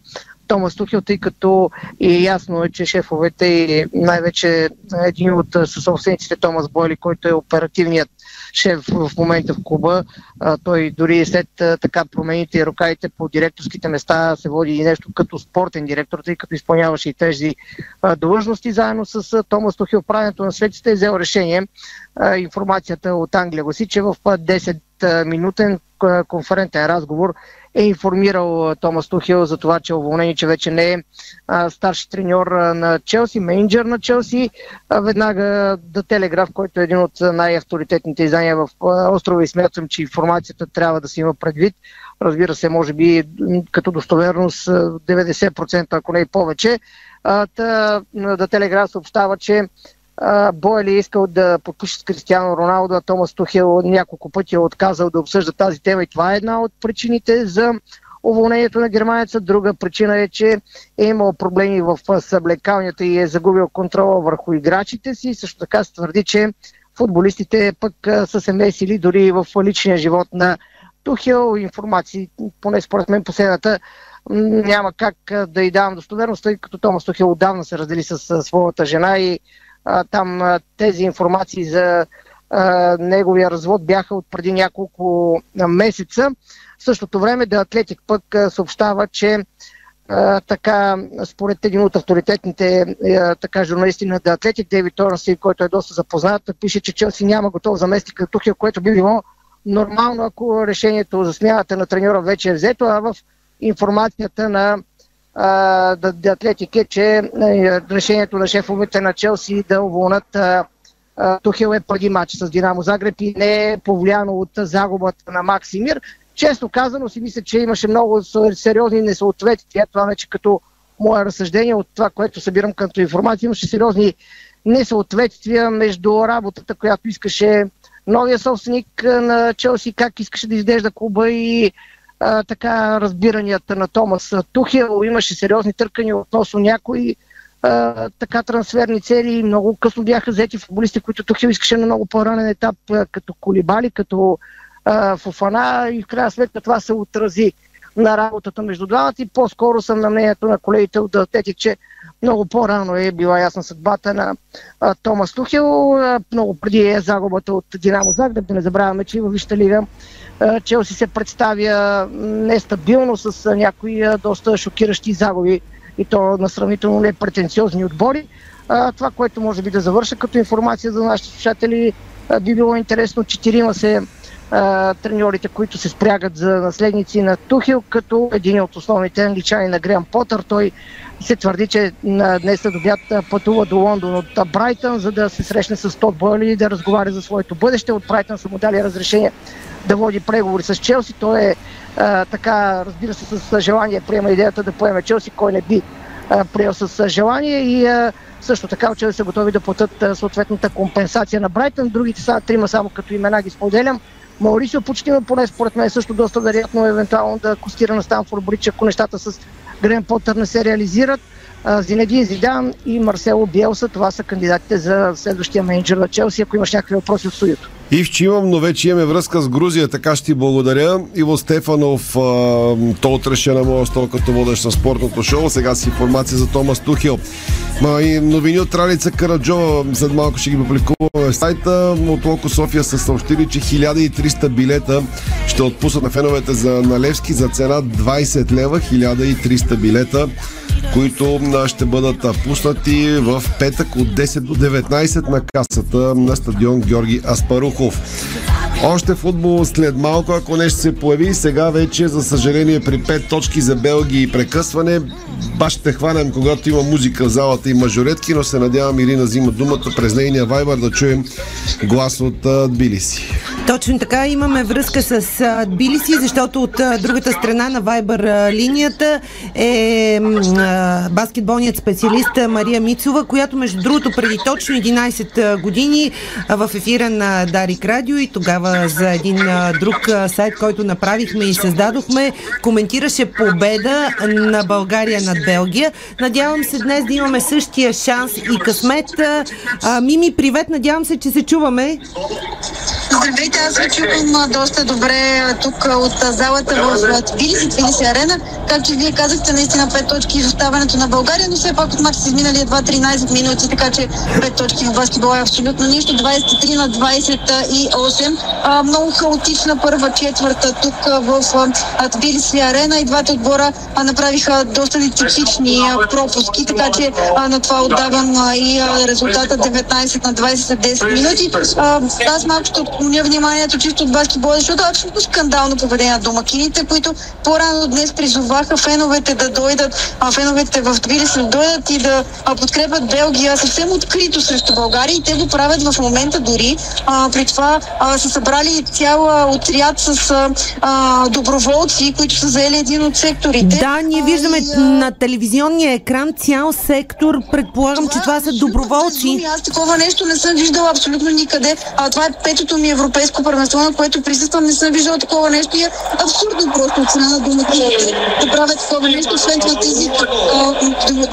Томас Тухил, тъй като е ясно е, че шефовете и най-вече един от съсобствениците Томас Бойли, който е оперативният шеф в момента в клуба. Той дори след така промените и рукавите по директорските места се води и нещо като спортен директор, тъй като изпълняваше и тези длъжности. Заедно с Томас Тухил правенето на светите е взел решение. Информацията от Англия гласи, че в 10-минутен конферентен разговор е информирал Томас Тухил за това, че е уволнен че вече не е старши треньор на Челси, менеджер на Челси. Веднага да Телеграф, който е един от най-авторитетните издания в острова и смятам, че информацията трябва да се има предвид. Разбира се, може би като достоверност 90%, ако не и повече. да Телеграф съобщава, че Бойли е искал да подпише с Кристиано Роналдо, а Томас Тухел няколко пъти е отказал да обсъжда тази тема и това е една от причините за уволнението на германеца. Друга причина е, че е имал проблеми в съблекалнята и е загубил контрола върху играчите си. Също така се твърди, че футболистите пък са се месили дори в личния живот на Тухел. Информации, поне според мен последната, няма как да й давам достоверност, тъй като Томас Тухел отдавна се раздели с своята жена и там тези информации за неговия развод бяха от преди няколко месеца. В същото време да Атлетик пък съобщава, че така, според един от авторитетните така, журналисти на The Athletic, Дейвид Торнси, който е доста запознат, пише, че Челси няма готов заместник на Тухил, което би било нормално, ако решението за смяната на треньора вече е взето, а в информацията на да, да Атлетик е, че решението на шефовете на Челси да уволнат Тухел е преди матч с Динамо Загреб и не е повлияно от загубата на Максимир. Често казано си мисля, че имаше много сериозни несъответствия. Това вече като мое разсъждение от това, което събирам като информация. Имаше сериозни несъответствия между работата, която искаше новия собственик на Челси, как искаше да изглежда клуба и а, така разбиранията на Томас Тухел. Имаше сериозни търкания относно някои а, така трансферни цели. Много късно бяха взети футболисти, които Тухел искаше на много по-ранен етап, а, като Колибали, като а, Фуфана и в крайна сметка това се отрази на работата между двамата и по-скоро съм на мнението на колегите от Дълтетик, че много по-рано е била ясна съдбата на а, Томас Тухел, а, много преди е загубата от Динамо Загреб, да не забравяме, че в Вища лига Челси се представя нестабилно с някои доста шокиращи загуби и то на сравнително непретенциозни отбори. Това, което може би да завърша като информация за нашите слушатели, би било интересно. Четирима се треньорите, които се спрягат за наследници на Тухил, като един от основните англичани на Греъм Потър. Той се твърди, че днес след обяд пътува до Лондон от Брайтън, за да се срещне с Тод Бойли и да разговаря за своето бъдеще. От Брайтън са му дали разрешение да води преговори с Челси. Той е а, така, разбира се, с желание приема идеята да поеме Челси, кой не би а, приел с желание и а, също така Челси са готови да платят съответната компенсация на Брайтън. Другите са трима само като имена ги споделям. Маурисио почти, поне според мен, също доста вероятно евентуално да костира на Станфорд Брич, ако нещата с Грен Потър не се реализират. Зинедин Зидан и Марсело Биелса, това са кандидатите за следващия менеджер на Челси, ако имаш някакви въпроси от студиото. Ивче имам, но вече имаме връзка с Грузия, така ще ти благодаря. Иво Стефанов, то отреше на моя стол като водещ на спортното шоу. Сега си информация за Томас Тухил. Ма и новини от Ралица Караджова, след малко ще ги публикуваме в сайта. От Локо София са съобщили, че 1300 билета ще отпуснат на феновете за Налевски за цена 20 лева, 1300 билета които ще бъдат пуснати в петък от 10 до 19 на касата на стадион Георги Аспарухов. Още футбол след малко, ако нещо се появи. Сега вече, за съжаление, при 5 точки за Белгия и прекъсване. Баш ще хванем, когато има музика в залата и мажоретки, но се надявам Ирина взима думата през нейния вайбър да чуем глас от Тбилиси. Точно така, имаме връзка с Тбилиси, защото от другата страна на вайбър линията е баскетболният специалист Мария Мицова, която между другото преди точно 11 години в ефира на Дарик Радио и тогава за един друг сайт, който направихме и създадохме, коментираше победа на България над Белгия. Надявам се днес да имаме същия шанс и късмет. Мими, привет, надявам се, че се чуваме. Здравейте, аз ви чувам доста добре тук от залата в Тбилиси, Тбилиси арена. Както вие казахте, наистина 5 точки изоставането на България, но все пак от матч са изминали едва 13 минути, така че 5 точки в баскетбола е абсолютно нищо. 23 на 28. А, много хаотична първа четвърта тук в Тбилиси арена и двата отбора а, направиха доста нетипични пропуски, така че а, на това отдавам и резултата 19 на 20 след 10 минути. А, аз малко ще отклоня вниманието чисто от баскетбола, защото е абсолютно скандално поведение на домакините, които по-рано днес призоваха феновете да дойдат, а феновете в Тбилиси да дойдат и да а, подкрепят Белгия съвсем открито срещу България и те го правят в момента дори. А, при това а, са събрали цял отряд с а, а, доброволци, които са заели един от секторите. Да, ние виждаме на телевизионния екран цял сектор. Предполагам, че това са доброволци. Аз такова нещо не съм виждала абсолютно никъде. А, това е петото ми европейско първенство, на което присъствам. Не съм виждала такова нещо и е абсурдно просто от страна на думата да правят такова нещо. Освен това тези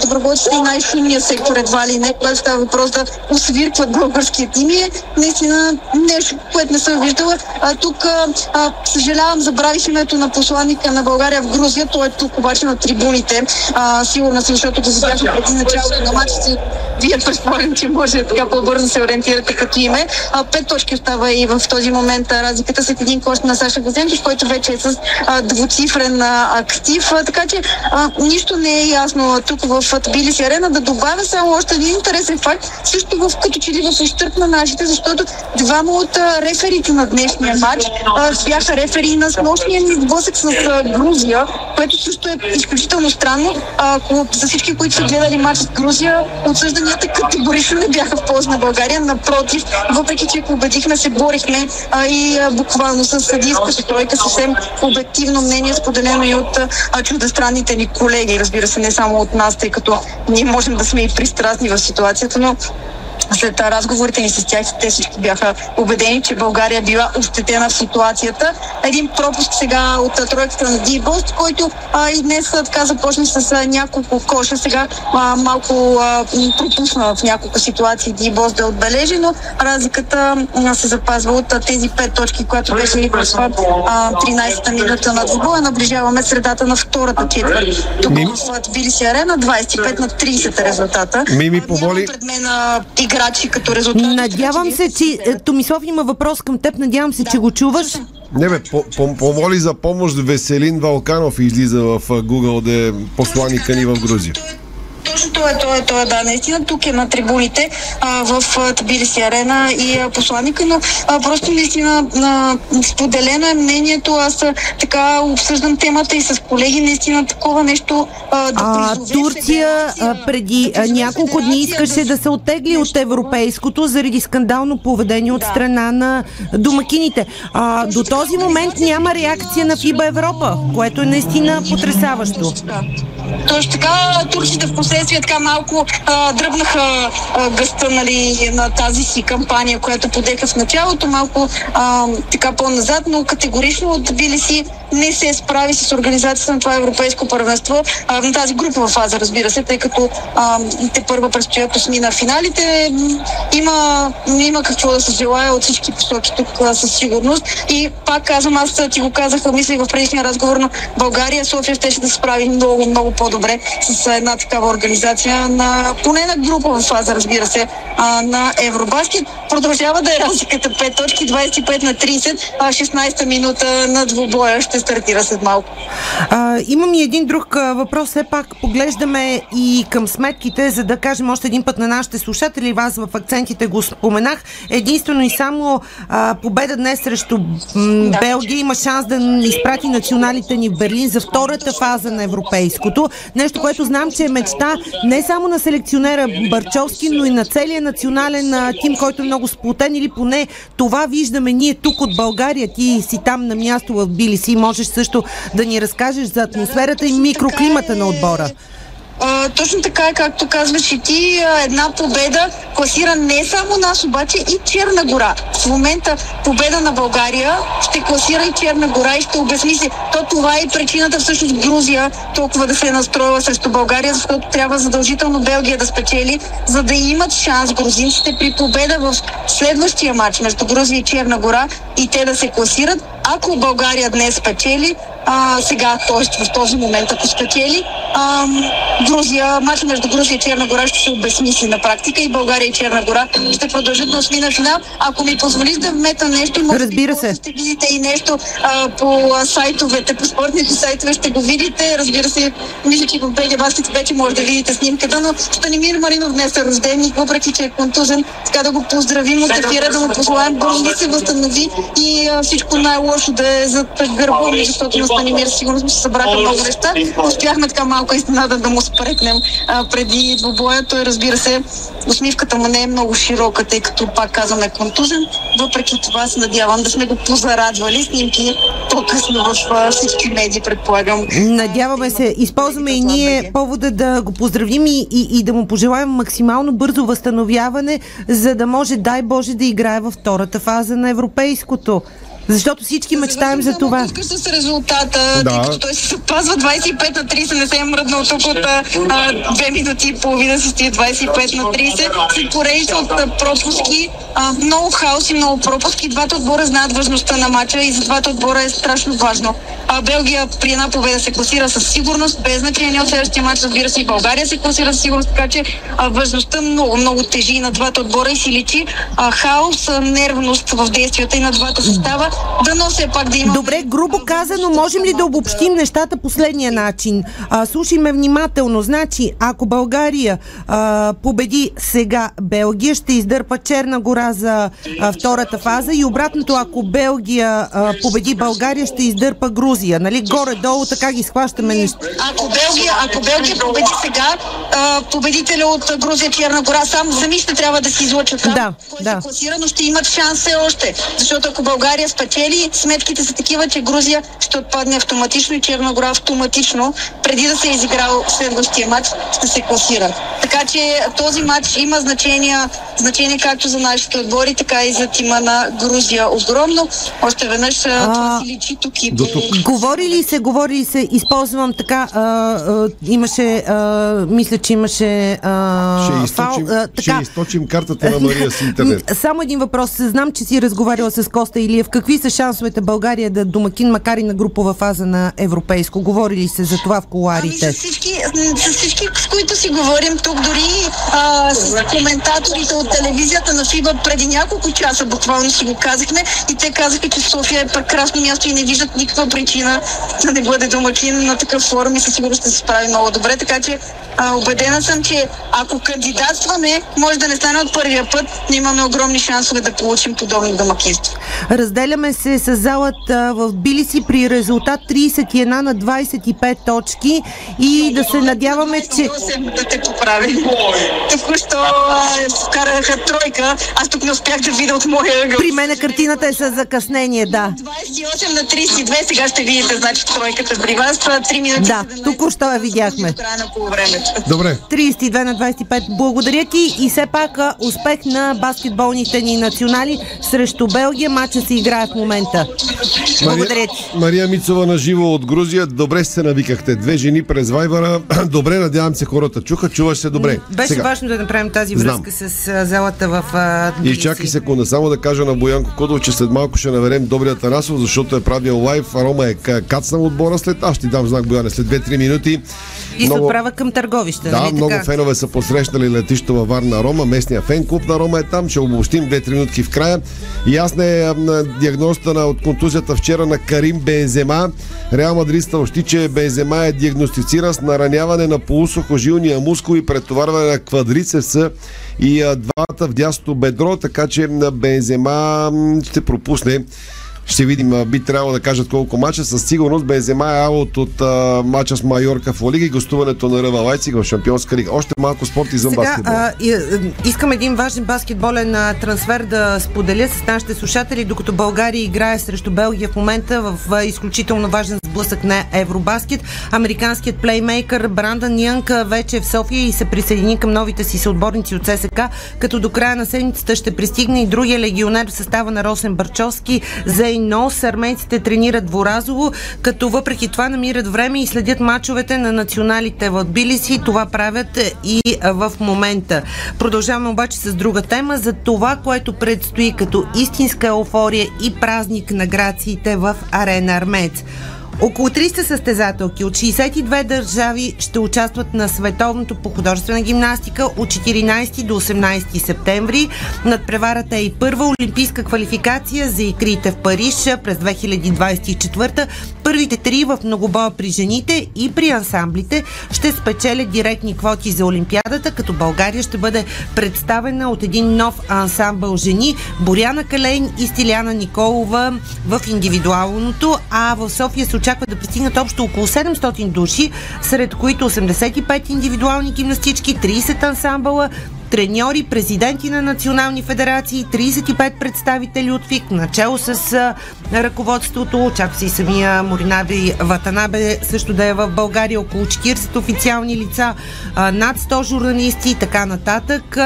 доброволци и най-шумния сектор едва ли не, когато става въпрос да освиркват българския тим и е наистина нещо, което не съм виждала. А, тук а, съжалявам, забравих името на посланника на България в Грузия. Той е тук обаче на трибуните. А, сигурна съм, защото го видях преди началото на матчите. Вие [laughs] предполагам, че може така по-бързо се ориентирате като име. А, пет точки остава и в този момент разликата след един кош на Саша Газенков, който вече е с а, двуцифрен а, актив. А, така че а, нищо не е ясно тук в Тбилиси арена. Да добавя само още един интересен факт, също в като че ли в ущърп на нашите, защото двама от а, реферите на днешния матч а, бяха рефери на снощния ни сблъсък с а, Грузия, което също е изключително странно. А, ако за всички, които са гледали матч с Грузия, отсъжданията категорично не бяха в полза на България. Напротив, въпреки че победихме, се борихме а, и а, буквално с съдийска стройка, съвсем обективно мнение, споделено и от а, чуждестранните ни колеги, разбира се, не само от нас, тъй като ние можем да сме и пристрастни в ситуацията, но след разговорите ни с тях, те всички бяха убедени, че България била ощетена в ситуацията. Един пропуск сега от тройката на Дибост, който а, и днес така започна с а, няколко коша. Сега а, малко а, пропусна в няколко ситуации Дибост да отбележи, но разликата а, се запазва от а, тези пет точки, която беше ни в 13-та минута на двубоя. Наближаваме средата на втората четвърт. Тук в Тбилиси арена 25 на 30 е резултата. Мими помоли. Пред мен а, играчи като резултат. Надявам се, че е, Томислав има въпрос към теб. Надявам се, че го чуваш. Не бе, по- по- помоли за помощ Веселин Валканов излиза в Google да е посланика ни в Грузия. Точно той е, той е, той е, да, наистина тук е на трибуните а, в Тбилиси арена и а, посланника, но а, просто наистина а, споделено е мнението, аз а, така обсъждам темата и с колеги, наистина такова нещо а, да А, Турция а, преди а, няколко дни искаше да се оттегли от европейското заради скандално поведение от страна на домакините. А, до този момент няма реакция на ФИБА Европа, което е наистина потрясаващо. Точно така, турците в последствие така малко а, дръбнаха а, гъста нали, на тази си кампания, която подеха в началото, малко а, така по-назад, но категорично от Тбилиси не се справи с организацията на това европейско първенство, а, на тази групова фаза, разбира се, тъй като а, те първа предстоят осми на финалите. Има, има какво да се желая от всички посоки тук а, със сигурност. И пак казвам, аз ти го казах, мисля в предишния разговор, но България, София ще да се справи много, много по-добре с една такава организация на поне на групова фаза, разбира се, а, на Евробаскет. Продължава да е разликата 5 точки, 25 на 30, а 16-та минута на двубоя ще стартира след малко. А, имам и един друг въпрос. Все пак поглеждаме и към сметките, за да кажем още един път на нашите слушатели. Вас в акцентите го споменах. Единствено и само а, победа днес срещу м, Белгия има шанс да изпрати националите ни в Берлин за втората фаза на европейското. Нещо, което знам, че е мечта не само на селекционера Барчовски, но и на целия национален тим, който е много сплотен или поне това виждаме ние тук от България. Ти си там на място в Билиси. Можеш също да ни разкажеш за атмосферата и микроклимата на отбора. А, точно така е, както казваш и ти, една победа класира не само нас, обаче и Черна гора. В момента победа на България ще класира и Черна гора и ще обезмисли. То това е причината всъщност Грузия толкова да се е настроила срещу България, защото трябва задължително Белгия да спечели, за да имат шанс грузинците при победа в следващия матч между Грузия и Черна гора и те да се класират. Ако България днес спечели, а, сега, т.е. в този момент, ако спечели, а, Грузия, матч между Грузия и Черна гора ще се обезмисли на практика и България и Черна гора ще продължат да осмина финал. Ако ми позволиш да вмета нещо, може Разбира се. ще видите и нещо а, по сайтовете, по спортните сайтове ще го видите. Разбира се, мисля, че в БГ Баскет вече може да видите снимката, но Станимир Маринов днес е рожденик, въпреки че е контузен. Така да го поздравим от ефира, да му пожелаем бързо да се възстанови и а, всичко най-лошо да е зад гърба защото на Станимир сигурно се събраха много неща. Успяхме така малко изненада да му спретнем а, преди двобоя. Той разбира се, усмивката му не е много широка, тъй като пак казваме контузен. Въпреки това се надявам да сме го позарадвали. Снимки по-късно в а, всички медии, предполагам. Надяваме се. Използваме и ние повода да го поздравим и, и, и да му пожелаем максимално бързо възстановяване, за да може, дай Боже, да играе във втората фаза на европейското. Защото всички мечтаем за това. Пускаш с резултата, Да. тъй като той се запазва 25 на 30, не се е мръднал тук от а, две минути и половина се стои 25 на 30. След поредица от а, пропуски, а, много хаос и много пропуски. Двата отбора знаят важността на матча и за двата отбора е страшно важно. А, Белгия при една победа се класира със сигурност, без значение от следващия матч, разбира се, и България се класира със сигурност, така че а, важността много, много тежи и на двата отбора и си личи а, хаос, а, нервност в действията и на двата състава. Дано все пак да има Добре, грубо казано, можем ли да обобщим нещата последния начин? А, слушай внимателно. Значи, ако България а, победи сега Белгия, ще издърпа Черна гора за а, втората фаза и обратното, ако Белгия а, победи България, ще издърпа Грузия. Нали? Горе-долу така ги схващаме неща. Ако Белгия, ако Белгия победи сега, а, победителя от Грузия Черна гора сам сами ще трябва да си излъчат Да, кой да. се класира, но ще имат шанс все още. Защото ако България спечели, сметките са такива, че Грузия ще отпадне автоматично и Черна гора автоматично, преди да се е изиграл следващия матч, ще се класира. Така че този матч има значение, значение както за нашите отбори, така и за тима на Грузия. Огромно. Още веднъж а, това си личи тук и по... Говори ли се, говори ли се, използвам така, а, а, имаше, а, мисля, че имаше а, Ще източим, фал, а, ще така. източим картата на Мария с интернет. Само един въпрос. Знам, че си разговаряла с Коста Илиев. Какви са шансовете България да домакин, макар и на групова фаза на европейско? Говори ли се за това в коларите? Ами с всички, с всички, с които си говорим тук, дори а, с коментаторите от телевизията на ФИБА преди няколко часа буквално си го казахме и те казаха, че София е прекрасно място и не виждат никаква причина да не бъде домакин на такъв форум и със сигурност ще се справи много добре, така че а, убедена съм, че ако кандидатстваме, може да не стане от първия път, но имаме огромни шансове да получим подобно домакинство. Разделяме се с залата в Билиси при резултат 31 на 25 точки и да се надяваме, че... Да те поправи. Току-що вкараха тройка, аз тук не успях да видя от моя ъгъл. При мен картината е с закъснение, да. 28 на 32, сега ще видите, значи тройката при вас. Това 3 минути. Да, току-що я видяхме. Добре. 32 на 25. Благодаря ти и все пак успех на баскетболните ни национали срещу Белгия. Матча се играе в момента. Благодаря ти. Мария Мицова на живо от Грузия. Добре се навикахте. Две жени през Вайбара. [clears throat] Добре, надявам се хората чуха. Чуваш се добре. Беше Сега. важно да направим тази Знам. връзка с а, залата в а, И Тбилиси. чакай секунда, само да кажа на Боянко Кодов, че след малко ще наверем Добрия Тарасов, защото е правил лайв. Рома е ка- кацнал отбора след. Аз ще дам знак, Бояне, след 2-3 минути. И се отправя към търговище. Да, нали много така? фенове са посрещали летището във Варна Рома. Местния фен клуб на Рома е там. Ще обобщим 2-3 минутки в края. Ясна е ам, на диагнозата на, от контузията вчера на Карим Бензема. Реал Мадрид съобщи, че Бензема е диагностициран с нараняване на полусухожилния мускул и претоварване на квадрицепса и двата в дясното бедро, така че на Бензема ще пропусне Ще видим, би трябвало да кажат колко мача. Със сигурност Бензема е аут от а, мача с Майорка в Лига и гостуването на Ръва Лайцик в Шампионска лига. Още малко спорт извън Сега, баскетбол. а, и, а, искам един важен баскетболен а, трансфер да споделя с нашите слушатели, докато България играе срещу Белгия в момента в а, изключително важен сблъсък на Евробаскет. Американският плеймейкър Брандън Янг вече е в София и се присъедини към новите си съотборници от ССК, като до края на седмицата ще пристигне и другия легионер в състава на Росен Барчовски. Зейнос, армейците тренират дворазово, като въпреки това намират време и следят мачовете на националите в Тбилиси. Това правят и в момента. Продължаваме обаче с друга тема за това, което предстои като истинска еуфория и празник на грациите в Арена Армец. Около 300 състезателки от 62 държави ще участват на Световното по художествена гимнастика от 14 до 18 септември. Надпреварата е и първа олимпийска квалификация за икрите в Париж през 2024. Първите три в многобоя при жените и при ансамблите ще спечелят директни квоти за Олимпиадата, като България ще бъде представена от един нов ансамбъл жени Боряна Калейн и Стиляна Николова в индивидуалното, а в София се очаква да пристигнат общо около 700 души, сред които 85 индивидуални гимнастички, 30 ансамбъла, треньори, президенти на национални федерации, 35 представители от ФИК, начало с ръководството. Очаква се и самия Моринаби Ватанабе също да е в България. Около 40 официални лица, над 100 журналисти и така нататък.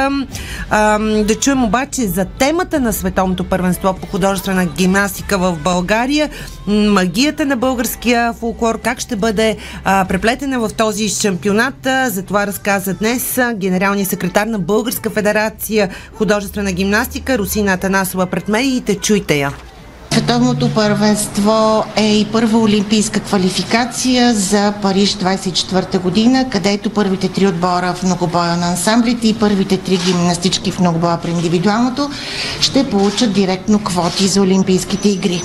Да чуем обаче за темата на Световното първенство по художествена гимнастика в България, магията на българския фолклор, как ще бъде преплетена в този шампионат. За това разказа днес генералният секретар на Българска федерация художествена гимнастика Русина Атанасова пред медиите. Чуйте я. Световното първенство е и първа олимпийска квалификация за Париж 24 година, където първите три отбора в многобоя на ансамблите и първите три гимнастички в многобоя при индивидуалното ще получат директно квоти за Олимпийските игри.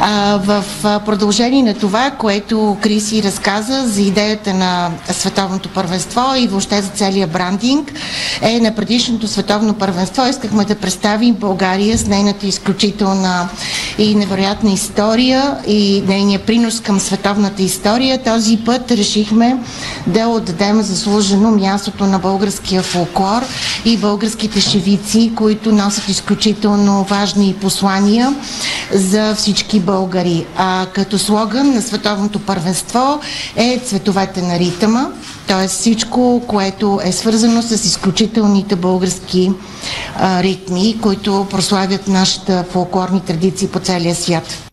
А, в продължение на това, което Криси разказа за идеята на световното първенство и въобще за целия брандинг, е на предишното световно първенство искахме да представим България с нейната изключителна и невероятна история и нейния принос към световната история. Този път решихме да отдадем заслужено мястото на българския фолклор и българските шевици, които носят изключително важни послания за всички българи. А като слоган на световното първенство е цветовете на ритъма, т.е. всичко, което е свързано с изключителните български а, ритми, които прославят нашите фолклорни традиции по целия свят.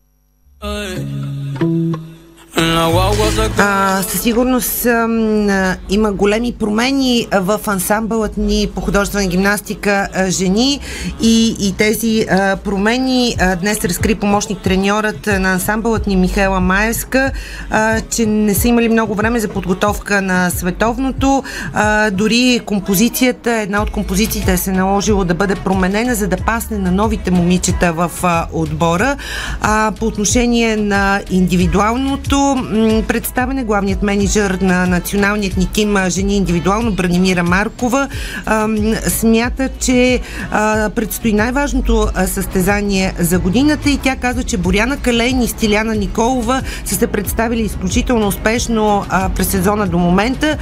А, със сигурност а, има големи промени в ансамбълът ни по художествена гимнастика а, жени и, и тези а, промени а, днес разкри помощник треньорът на ансамбълът ни Михайла Маевска, а, че не са имали много време за подготовка на световното. А, дори композицията, една от композициите се наложило да бъде променена, за да пасне на новите момичета в а, отбора. А, по отношение на индивидуалното м, представене главният менеджер на националният ни тим жени индивидуално Бранимира Маркова смята, че предстои най-важното състезание за годината и тя каза, че Боряна Калейн и Стиляна Николова са се представили изключително успешно през сезона до момента.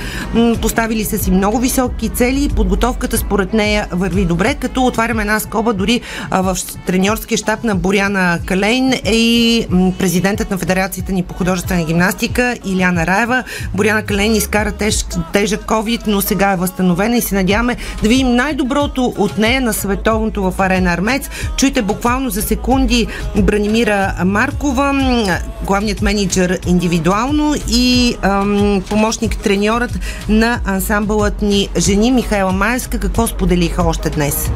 Поставили са си много високи цели и подготовката според нея върви добре, като отваряме една скоба дори в треньорския щаб на Боряна Калейн е и президентът на Федерацията ни по художествена гимнастика Иляна Раева. Боряна Калейн изкара теж, тежък COVID, но сега е възстановена и се надяваме да видим най-доброто от нея на световното в арена Армец. Чуйте буквално за секунди Бранимира Маркова, главният менеджер индивидуално и ам, помощник треньорът на ансамбълът ни жени Михайла Майска. Какво споделиха още днес?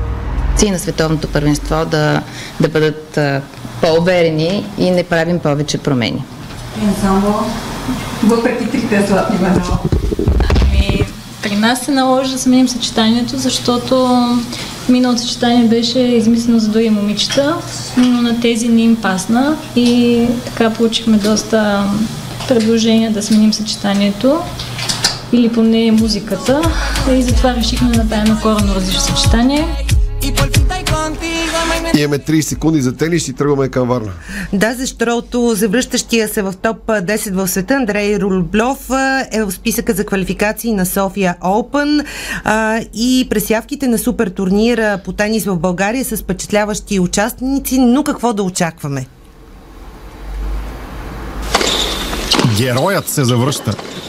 Ци на световното първенство да, да бъдат по-уверени и не правим повече промени. Само въпреки трите златни медала. Ами, при нас се наложи да сменим съчетанието, защото миналото съчетание беше измислено за други момичета, но на тези не им пасна и така получихме доста предложения да сменим съчетанието или поне музиката и затова решихме да направим коренно различно съчетание. y Имаме 30 секунди за тенис и тръгваме към Варна. Да, защото завръщащия се в топ 10 в света Андрей Рублев е в списъка за квалификации на София Open а, и пресявките на супер турнира по тенис в България с впечатляващи участници, но какво да очакваме? Героят се завръща.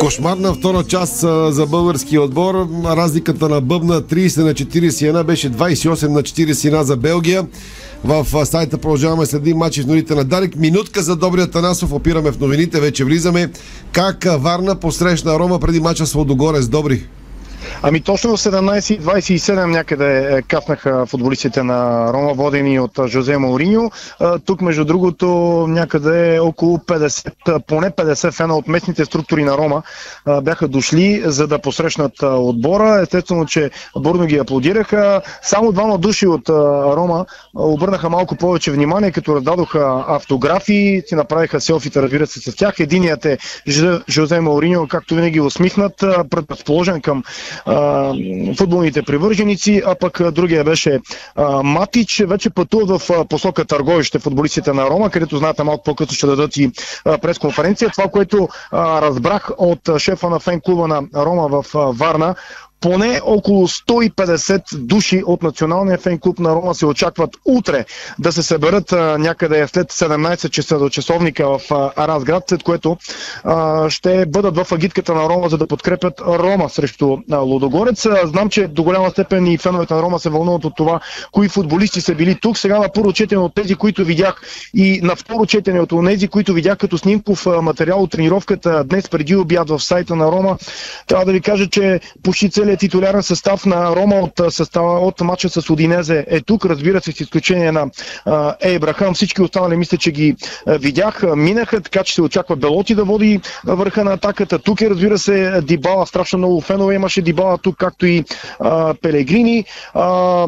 Кошмарна втора част за българския отбор. Разликата на Бъбна 30 на 41 беше 28 на 41 за Белгия. В сайта продължаваме следим матчи в новините на Дарик. Минутка за добрия Танасов. Опираме в новините. Вече влизаме. Как Варна посрещна Рома преди мача с Лодогорец. Добри. Ами точно в 17.27 някъде е, кафнаха футболистите на Рома, водени от Жозе Мауриньо. Тук, между другото, някъде около 50, а, поне 50 фена от местните структури на Рома бяха дошли, за да посрещнат отбора. Естествено, че бурно ги аплодираха. Само двама души от Рома обърнаха малко повече внимание, като раздадоха автографи, си направиха селфите, разбира се, с тях. Единият е Жозе Мауриньо, както винаги усмихнат, а, предразположен към футболните привърженици, а пък другия беше а, Матич. Вече пътуват в посока Търговище футболистите на Рома, където знаете малко по-късно ще дадат и пресконференция. Това, което а, разбрах от шефа на фен клуба на Рома в Варна, поне около 150 души от националния фен клуб на Рома се очакват утре да се съберат а, някъде след 17 часа до часовника в Разград, след което а, ще бъдат в агитката на Рома, за да подкрепят Рома срещу а, Лудогорец. Знам, че до голяма степен и феновете на Рома се вълнуват от това, кои футболисти са били тук. Сега на първо четене от тези, които видях и на второ четене от тези, които видях като снимков материал от тренировката днес преди обяд в сайта на Рома, трябва да ви кажа, че почти целият титулярен състав на Рома от, състава, от матча с Одинезе е тук, разбира се, с изключение на а, Ейбрахам. Всички останали мисля, че ги видях, минаха, така че се очаква Белоти да води върха на атаката. Тук е, разбира се, Дибала, страшно много фенове имаше Дибала тук, както и а, Пелегрини. А,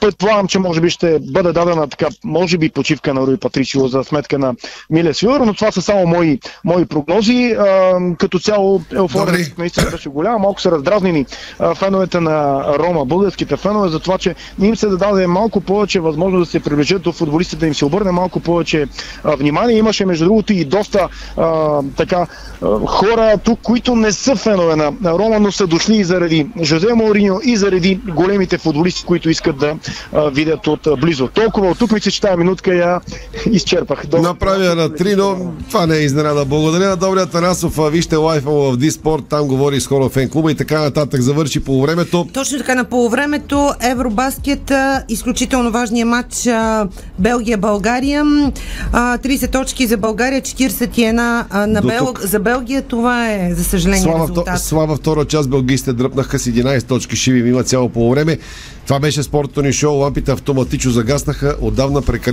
предполагам, че може би ще бъде дадена така, може би почивка на Руи Патрисио за сметка на Миле Силър, но това са само мои, мои прогнози. А, като цяло еуфорията наистина беше голяма, малко са раздразнени а, феновете на Рома, българските фенове, за това, че им се да даде малко повече възможност да се приближат до футболистите, да им се обърне малко повече а, внимание. Имаше, между другото, и доста а, така а, хора тук, които не са фенове на, на Рома, но са дошли и заради Жозе Мауриньо и заради големите футболисти, които искат да а, видят от а, близо. Толкова от тук мисля, че тази минутка я изчерпах. Направя на 3, но това не е изненада. Благодаря на Добрия Танасов. Вижте лайфа му в Диспорт, там говори с хора в фен клуба и така нататък. Завърши по времето. Точно така на полувремето Евробаскет, изключително важния матч Белгия-България. А, 30 точки за България, 41 а, на Бел... за Белгия. Това е, за съжаление, Слава, резултат. слава втора част белгийците дръпнаха с 11 точки. Шиви има цяло по време. Това беше спортното ни шоу. Лампите автоматично загаснаха. Отдавна прекали